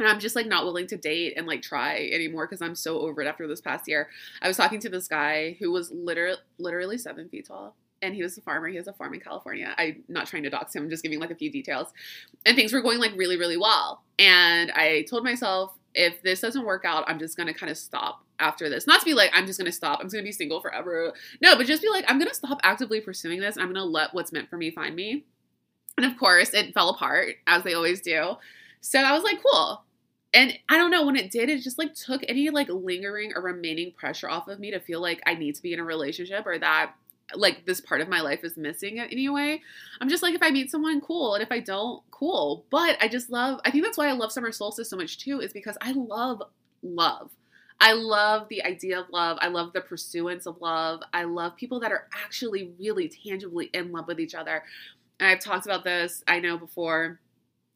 and I'm just like not willing to date and like try anymore because I'm so over it after this past year. I was talking to this guy who was literally literally seven feet tall. And he was a farmer. He has a farm in California. I'm not trying to dox him, I'm just giving like a few details. And things were going like really, really well. And I told myself, if this doesn't work out, I'm just gonna kind of stop after this. Not to be like, I'm just gonna stop, I'm just gonna be single forever. No, but just be like, I'm gonna stop actively pursuing this. I'm gonna let what's meant for me find me. And of course, it fell apart, as they always do. So I was like, cool, and I don't know when it did, it just like took any like lingering or remaining pressure off of me to feel like I need to be in a relationship or that like this part of my life is missing in any way. I'm just like, if I meet someone, cool. And if I don't, cool. But I just love, I think that's why I love summer solstice so much too, is because I love love. I love the idea of love. I love the pursuance of love. I love people that are actually really tangibly in love with each other. I've talked about this, I know before.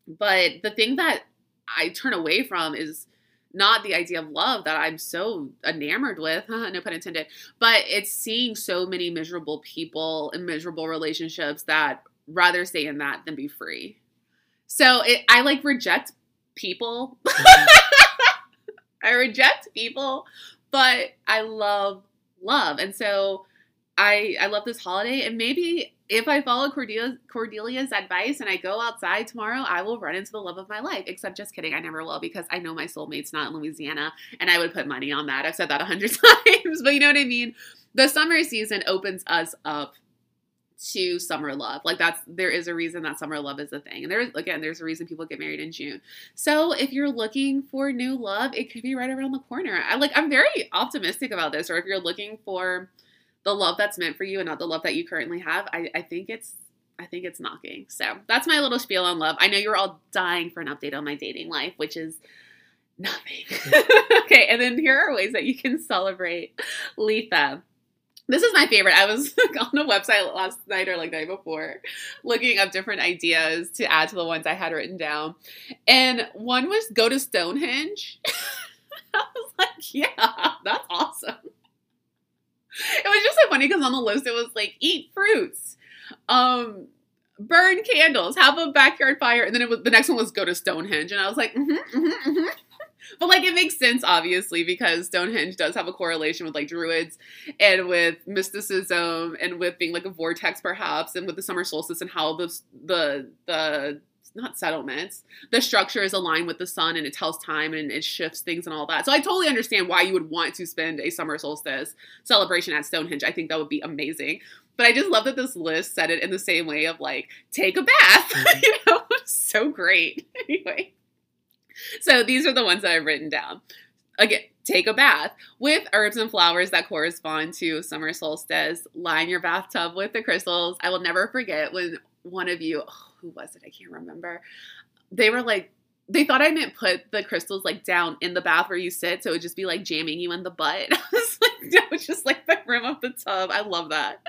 But the thing that I turn away from is not the idea of love that I'm so enamored with, *laughs* no pun intended, but it's seeing so many miserable people and miserable relationships that rather stay in that than be free. So it, I like reject people. *laughs* I reject people, but I love love. And so I I love this holiday and maybe if I follow Cordelia, Cordelia's advice and I go outside tomorrow, I will run into the love of my life. Except, just kidding, I never will because I know my soulmate's not in Louisiana, and I would put money on that. I've said that a hundred *laughs* times, but you know what I mean. The summer season opens us up to summer love. Like that's there is a reason that summer love is a thing. And there's again, there's a reason people get married in June. So if you're looking for new love, it could be right around the corner. I like I'm very optimistic about this. Or if you're looking for the love that's meant for you and not the love that you currently have, I, I think it's I think it's knocking. So that's my little spiel on love. I know you're all dying for an update on my dating life, which is nothing. *laughs* okay, and then here are ways that you can celebrate Litha. This is my favorite. I was *laughs* on a website last night or like the night before looking up different ideas to add to the ones I had written down. And one was go to Stonehenge. *laughs* I was like, yeah, that's awesome. It was just so funny because on the list it was like eat fruits, um, burn candles, have a backyard fire, and then it was the next one was go to Stonehenge, and I was like, mm-hmm, mm-hmm, mm-hmm. *laughs* but like it makes sense obviously because Stonehenge does have a correlation with like druids and with mysticism and with being like a vortex perhaps and with the summer solstice and how the the the not settlements. The structure is aligned with the sun and it tells time and it shifts things and all that. So i totally understand why you would want to spend a summer solstice celebration at stonehenge. I think that would be amazing. But i just love that this list said it in the same way of like take a bath. *laughs* You know *laughs* so great. *laughs* Anyway. So these are the ones that I've written down. Again, take a bath with herbs and flowers that correspond to summer solstice. Line your bathtub with the crystals. I will never forget when one of you, oh, who was it? I can't remember. They were like, they thought I meant put the crystals like down in the bath where you sit, so it would just be like jamming you in the butt. *laughs* I was like, *laughs* no, just like the rim of the tub. I love that.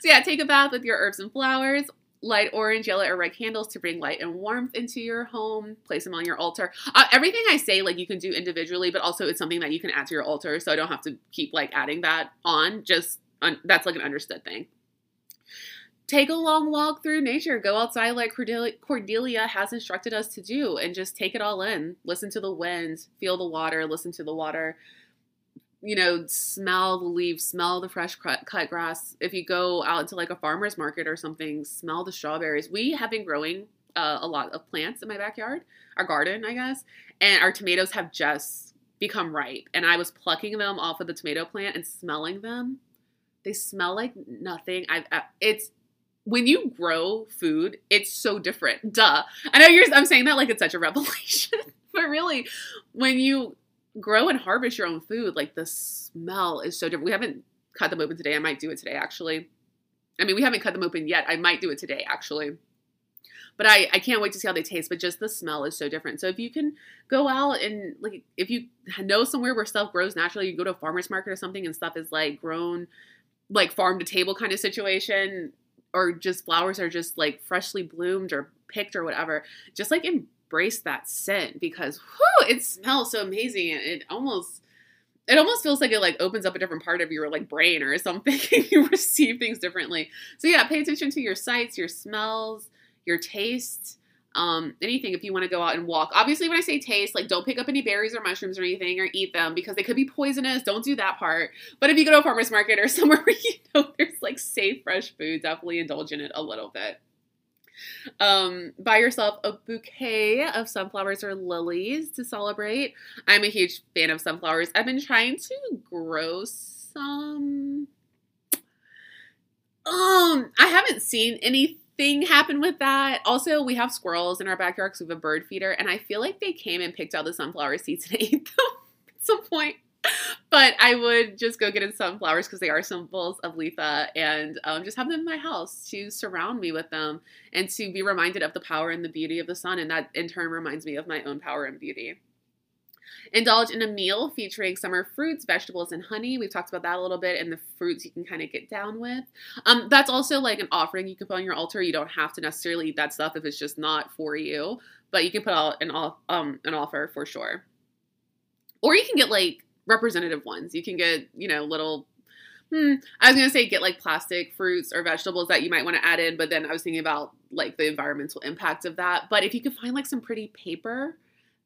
So yeah, take a bath with your herbs and flowers light orange, yellow, or red candles to bring light and warmth into your home. Place them on your altar. Uh, everything I say, like you can do individually, but also it's something that you can add to your altar. So I don't have to keep like adding that on. Just un- that's like an understood thing. Take a long walk through nature. Go outside like Cordelia, has instructed us to do, and just take it all in. Listen to the wind, feel the water, listen to the water you know, smell the leaves, smell the fresh cut, grass. If you go out into like a farmer's market or something, smell the strawberries. We have been growing uh, a lot of plants in my backyard, our garden, I guess, and our tomatoes have just become ripe. And I was plucking them off of the tomato plant and smelling them. They smell like nothing. I've uh, it's when you grow food, it's so different. Duh. I know you're. I'm saying that like it's such a revelation, *laughs* but really, when you grow and harvest your own food, like the smell is so different. We haven't cut them open today. I might do it today actually. I mean, we haven't cut them open yet. I might do it today actually. But I, I can't wait to see how they taste. But just the smell is so different. So if you can go out and like if you know somewhere where stuff grows naturally, you go to a farmer's market or something and stuff is like grown like farm to table kind of situation, or just flowers are just like freshly bloomed or picked or whatever. Just like embrace that scent because whew, it smells so amazing. It almost it almost feels like it like opens up a different part of your like brain or *laughs* something you receive things differently. So yeah, pay attention to your sights, your smells, your taste. Um, anything if you want to go out and walk. Obviously, when I say taste, like don't pick up any berries or mushrooms or anything or eat them because they could be poisonous. Don't do that part. But if you go to a farmer's market or *laughs* somewhere where you know there's like safe, fresh food, definitely indulge in it a little bit. Um, buy yourself a bouquet of sunflowers or lilies to celebrate. I'm a huge fan of sunflowers. I've been trying to grow some. Um, I haven't seen anything happened with that. Also, we have squirrels in our backyard because we have a bird feeder, and I feel like they came and picked out the sunflower seeds and *laughs* ate them at some point but I would just go get in sunflowers because they are symbols of Litha and um, just have them in my house to surround me with them and to be reminded of the power and the beauty of the sun. And that in turn reminds me of my own power and beauty. Indulge in a meal featuring summer fruits, vegetables, and honey. We've talked about that a little bit, and the fruits you can kind of get down with. Um, that's also like an offering you can put on your altar. You don't have to necessarily eat that stuff if it's just not for you, but you can put out an um an offer for sure. Or you can get like representative ones. You can get, you know, little hmm, I was gonna say get like plastic fruits or vegetables that you might want to add in, but then I was thinking about like the environmental impact of that. But if you could find like some pretty paper,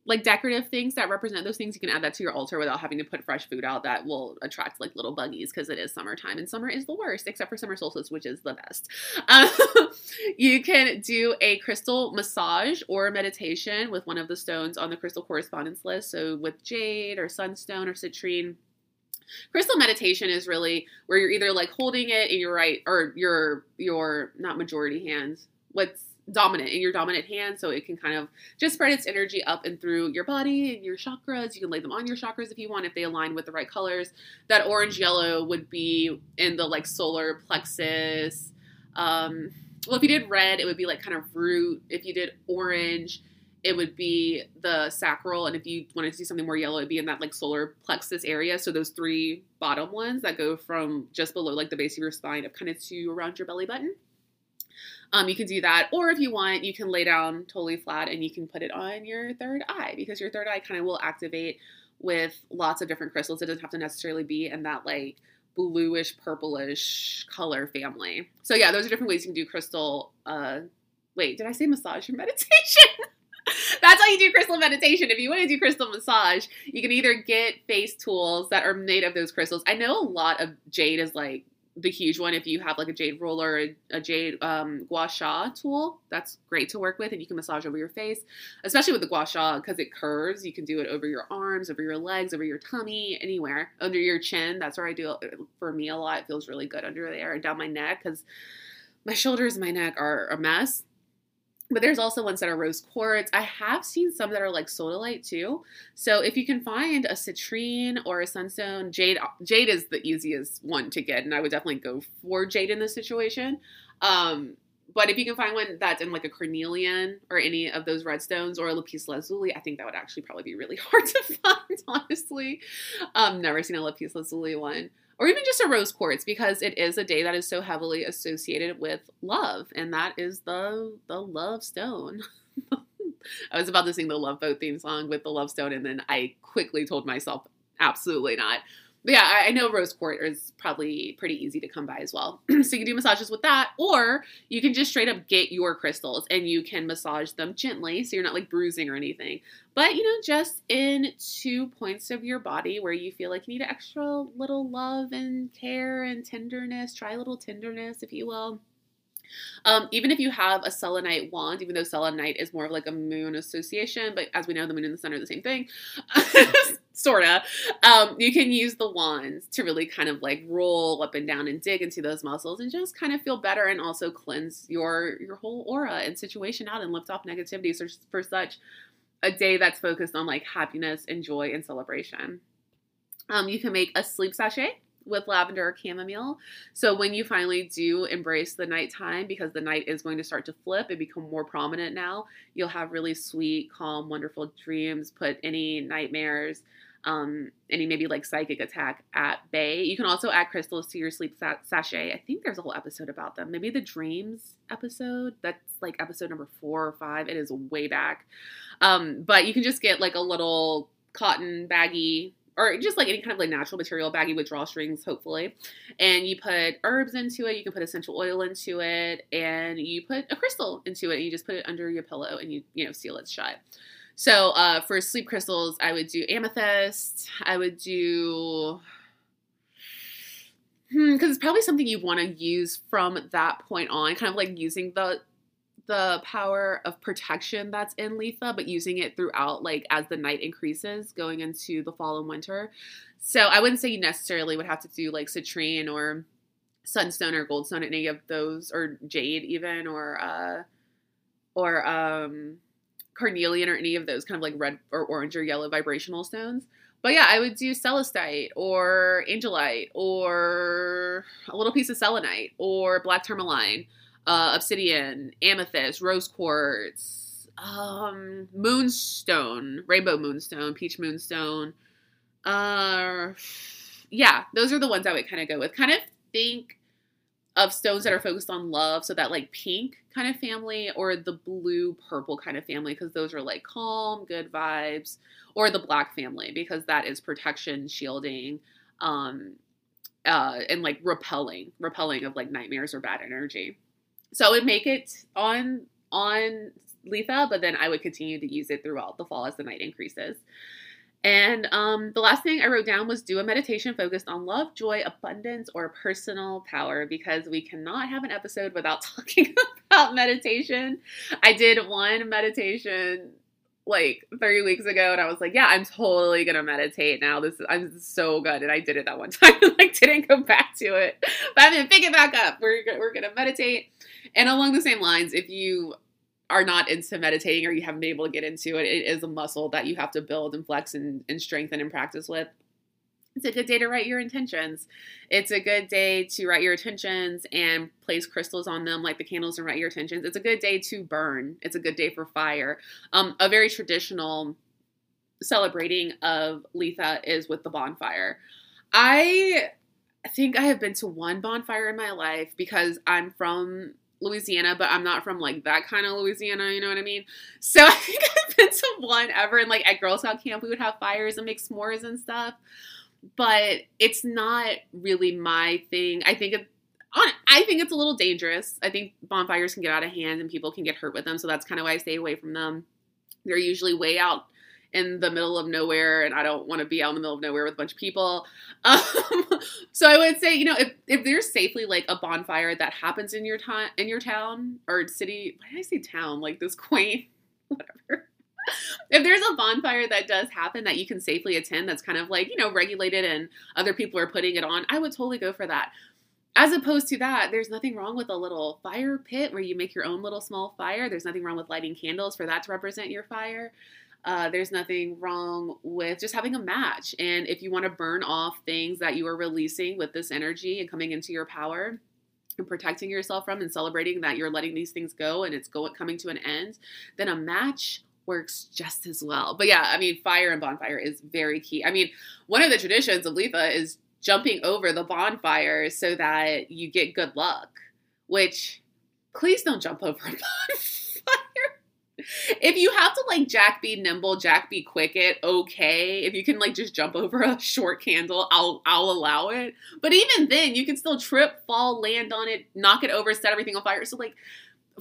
like decorative things that represent those things, you can add that to your altar without having to put fresh food out that will attract like little buggies because it is summertime and summer is the worst except for summer solstice, which is the best. Um, *laughs* you can do a crystal massage or meditation with one of the stones on the crystal correspondence list. So with jade or sunstone or citrine. Crystal meditation is really where you're either like holding it in your right or your your not majority hands. What's dominant in your dominant hand so it can kind of just spread its energy up and through your body and your chakras. You can lay them on your chakras if you want if they align with the right colors. That orange yellow would be in the like solar plexus. Um well if you did red it would be like kind of root. If you did orange it would be the sacral. And if you wanted to do something more yellow it'd be in that like solar plexus area. So those three bottom ones that go from just below like the base of your spine up kind of to around your belly button um, you can do that, or if you want, you can lay down totally flat and you can put it on your third eye because your third eye kind of will activate with lots of different crystals. It doesn't have to necessarily be in that like bluish purplish color family. So yeah, those are different ways you can do crystal. Uh, wait, did I say massage or *laughs* meditation? That's how you do crystal meditation. If you want to do crystal massage, you can either get face tools that are made of those crystals. I know a lot of jade is like the huge one if you have like a jade roller a, a jade um, gua sha tool. That's great to work with and you can massage over your face especially with the gua sha because it curves. You can do it over your arms over your legs over your tummy anywhere. Under your chin that's where i do it for me a lot it feels really good under there and down my neck because my shoulders and my neck are a mess but there's also ones that are rose quartz. I have seen some that are like sodalite too. So if you can find a citrine or a sunstone, jade jade is the easiest one to get, and I would definitely go for jade in this situation. Um, but if you can find one that's in like a carnelian or any of those redstones or a lapis lazuli, I think that would actually probably be really *laughs* hard to find, honestly. Um, never seen a lapis lazuli one or even just a rose quartz because it is a day that is so heavily associated with love and that is the the love stone. *laughs* I was about to sing the love boat theme song with the love stone and then i quickly told myself absolutely not but yeah, I, I know rose quartz is probably pretty easy to come by as well. *clears throat* so you can do massages with that, or you can just straight up get your crystals and you can massage them gently so you're not like bruising or anything. But you know, just in two points of your body where you feel like you need extra little love and care and tenderness, try a little tenderness, if you will. Um, even if you have a selenite wand, even though selenite is more of like a moon association, but as we know, the moon and the sun are the same thing, *laughs* sorta. Um, you can use the wands to really kind of like roll up and down and dig into those muscles and just kind of feel better and also cleanse your your whole aura and situation out and lift off negativity so for such a day that's focused on like happiness and joy and celebration. Um, you can make a sleep sachet with lavender or chamomile. So when you finally do embrace the nighttime, because the night is going to start to flip and become more prominent now, you'll have really sweet, calm, wonderful dreams. Put any nightmares, um, any maybe like psychic attack at bay. You can also add crystals to your sleep sa- sachet. I think there's a whole episode about them. Maybe the dreams episode. That's like episode number four or five. It is way back. Um, but you can just get like a little cotton baggy or just like any kind of like natural material baggy with drawstrings, hopefully. And you put herbs into it, you can put essential oil into it, and you put a crystal into it, and you just put it under your pillow and you, you know, seal it shut. So uh, for sleep crystals, I would do amethyst. I would do hmm, because hmm, it's probably something you want to use from that point on, kind of like using the the power of protection that's in Litha, but using it throughout, like as the night increases going into the fall and winter. So I wouldn't say you necessarily would have to do like citrine or sunstone or goldstone, any of those, or jade even, or uh, or um, carnelian or any of those kind of like red or orange or yellow vibrational stones. But yeah, I would do celestite or angelite or a little piece of selenite or black tourmaline uh, obsidian, amethyst, rose quartz, um, moonstone, rainbow moonstone, peach moonstone. Uh, yeah, those are the ones I would kind of go with. Kind of think of stones that are focused on love, so that like pink kind of family or the blue purple kind of family, because those are like calm, good vibes, or the black family, because that is protection, shielding, um, uh, and like repelling, repelling of like nightmares or bad energy. So I would make it on on Litha, but then I would continue to use it throughout the fall as the night increases. And um, the last thing I wrote down was do a meditation focused on love, joy, abundance, or personal power because we cannot have an episode without *laughs* talking about meditation. I did one meditation like three weeks ago and I was like, yeah, I'm totally gonna meditate now. This is I'm so good. And I did it that one *laughs* time and like didn't go back to it. But I'm gonna pick it back up. We're we're gonna meditate. And along the same lines, if you are not into meditating or you haven't been able to get into it, it is a muscle that you have to build and flex and, and strengthen and practice with. It's a good day to write your intentions. It's a good day to write your intentions and place crystals on them, like the candles, and write your intentions. It's a good day to burn. It's a good day for fire. Um, a very traditional celebrating of Litha is with the bonfire. I think I have been to one bonfire in my life because I'm from Louisiana, but I'm not from like that kind of Louisiana, you know what I mean? So *laughs* I think I've been to one ever, and like at Girl Scout camp, we would have fires and make s'mores and stuff. But it's not really my thing. I think it, I think it's a little dangerous. I think bonfires can get out of hand and people can get hurt with them, so that's kind of why I stay away from them. They're usually way out in the middle of nowhere and I don't want to be out in the middle of nowhere with a bunch of people. *laughs* Um, so I would say, you know, if, if there's safely like a bonfire that happens in your town in your town or city, why did I say town? Like this *laughs* quaint, whatever. if there's a bonfire that does happen that you can safely attend that's kind of like, you know, regulated and other people are putting it on, I would totally go for that. As opposed to that, there's nothing wrong with a little fire pit where you make your own little small fire. There's nothing wrong with lighting candles for that to represent your fire. Uh, there's nothing wrong with just having a match. And if you want to burn off things that you are releasing with this energy and coming into your power and protecting yourself from and celebrating that you're letting these things go and it's going coming to an end, then a match works just as well. But yeah, I mean, fire and bonfire is very key. I mean, one of the traditions of Litha is jumping over the bonfire so that you get good luck, which please don't jump over a *laughs* bonfire if you have to like Jack be nimble, Jack be quick it, okay. If you can like just jump *laughs* over a short candle, I'll I'll allow it. But even then, you can still trip, fall, land on it, knock it over, set everything on fire. So like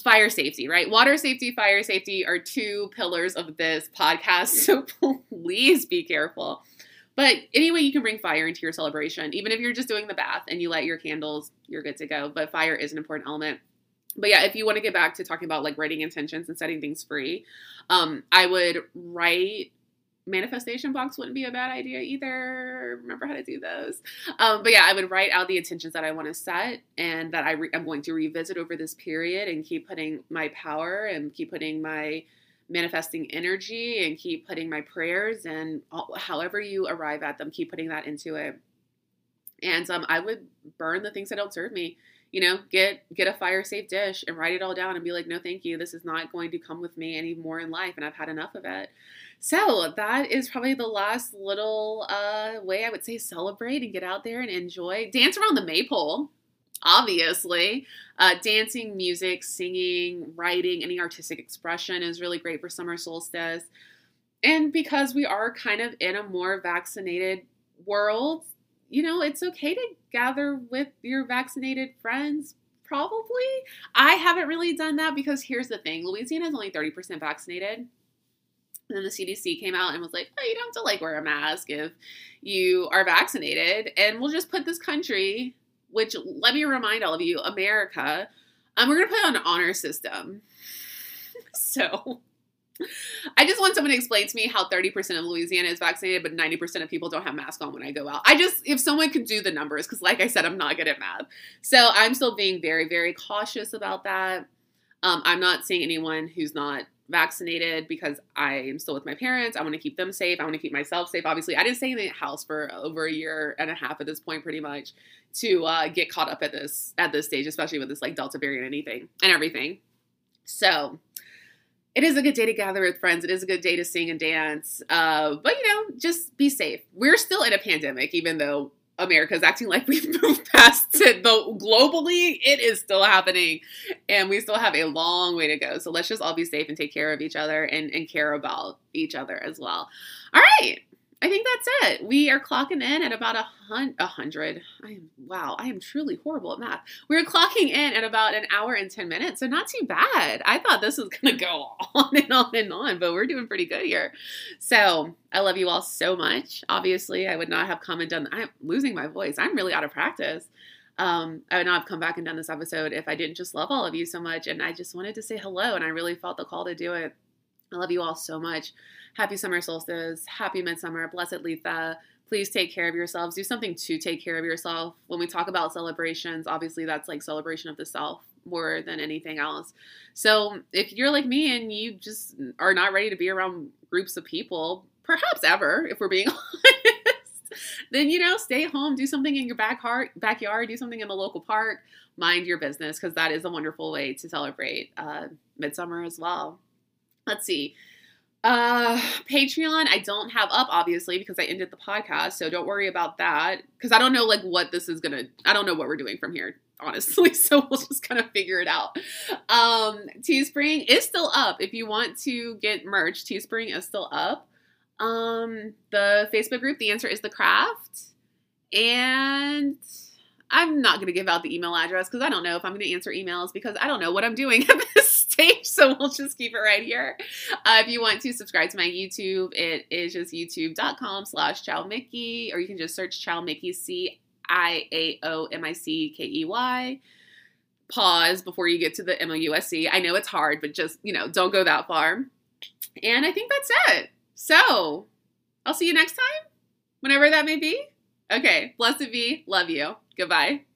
fire safety, right? Water safety, fire safety are two pillars of this podcast. *laughs* So please be careful. But anyway, you can bring fire into your celebration. Even if you're just doing the bath and you light your candles, you're good to go. But fire is an important element but yeah, if you want to get back to talking about like writing intentions and setting things free, um, I would write manifestation box wouldn't be a bad idea either. Remember how to do those. Um, but yeah, I would write out the intentions that I want to set and that I re- I'm going to revisit over this period and keep putting my power and keep putting my manifesting energy and keep putting my prayers and all, however you arrive at them, keep putting that into it. And um, I would burn the things that don't serve me you know, get get a fire safe dish and write it all down and be like, no, thank you. This is not going to come with me anymore in life, and I've had enough of it. So that is probably the last little uh, way I would say celebrate and get out there and enjoy. Dance around the maypole, obviously. Uh, dancing, music, singing, writing, any artistic expression is really great for summer solstice. And because we are kind of in a more vaccinated world, you know, it's okay to gather with your vaccinated friends. Probably. I haven't really done that because here's the thing Louisiana is only 30% vaccinated. And then the CDC came out and was like, oh, you don't have to like wear a mask if you are vaccinated. And we'll just put this country, which let me remind all of you, America, um, we're going to put on an honor system. *laughs* so I just want someone to explain to me how 30% of Louisiana is vaccinated, but 90% of people don't have masks on when I go out. I just, if someone could do the numbers, because like I said, I'm not good at math. So I'm still being very, very cautious about that. Um, I'm not seeing anyone who's not vaccinated because I am still with my parents. I want to keep them safe. I want to keep myself safe. Obviously, I didn't stay in the house for over a year and a half at this point, pretty much, to uh, get caught up at this at this stage, especially with this like Delta variant, and anything and everything. So it is a good day to gather with friends. It is a good day to sing and dance. Uh, but you know, just be safe. We're still in a pandemic, even though America's acting like *laughs* we've moved past it. Though globally, it is still happening, and we still have a long way to go. So let's just all be safe and take care of each other and, and care about each other as well. All right. I think that's it. We are clocking in at about a, a hundred. I am wow. I am truly horrible at math. We're clocking in at about an hour and ten minutes, so not too bad. I thought this was *laughs* gonna go on and on and on, but we're doing pretty good here. So I love you all so much. Obviously, I would not have come and done. I'm losing my voice. I'm really out of practice. Um, I would not have come back and done this episode if I didn't just love all of you so much. And I just wanted to say hello, and I really felt the call to do it. I love you all so much. Happy summer solstice. Happy midsummer. Blessed Litha. Please take care of yourselves. Do something to take care of yourself. When we talk about celebrations, obviously that's like celebration of the self more than anything else. So if you're like me and you just are not ready to be around groups of people, perhaps ever, if we're being *laughs* honest, then you know, stay home, do something in your back heart, backyard, do something in the local park, mind your business because that is a wonderful way to celebrate uh, midsummer as well. Let's see. Uh, Patreon, I don't have up obviously because I ended the podcast, so don't worry about that because I don't know like what this is gonna. I don't know what we're doing from here, honestly. *laughs* So we'll just kind of figure it out. Um, Teespring is still up if you want to get merch. Teespring is still up. Um, the Facebook group, the answer is the craft, and I'm not gonna give out the email address because I don't know if I'm gonna answer emails because I don't know what I'm doing at this stage, *laughs* so we'll just keep it right here. Uh, if you want to subscribe to my YouTube, it is just youtube.com slash Ciao Mickey, or you can just search Ciao Mickey, C I A O M I C K E Y. Pause before you get to the M O U S C. I know it's hard, but just, you know, don't go that far. And I think that's it. So I'll see you next time, whenever that may be. Okay, blessed be. Love you. Goodbye.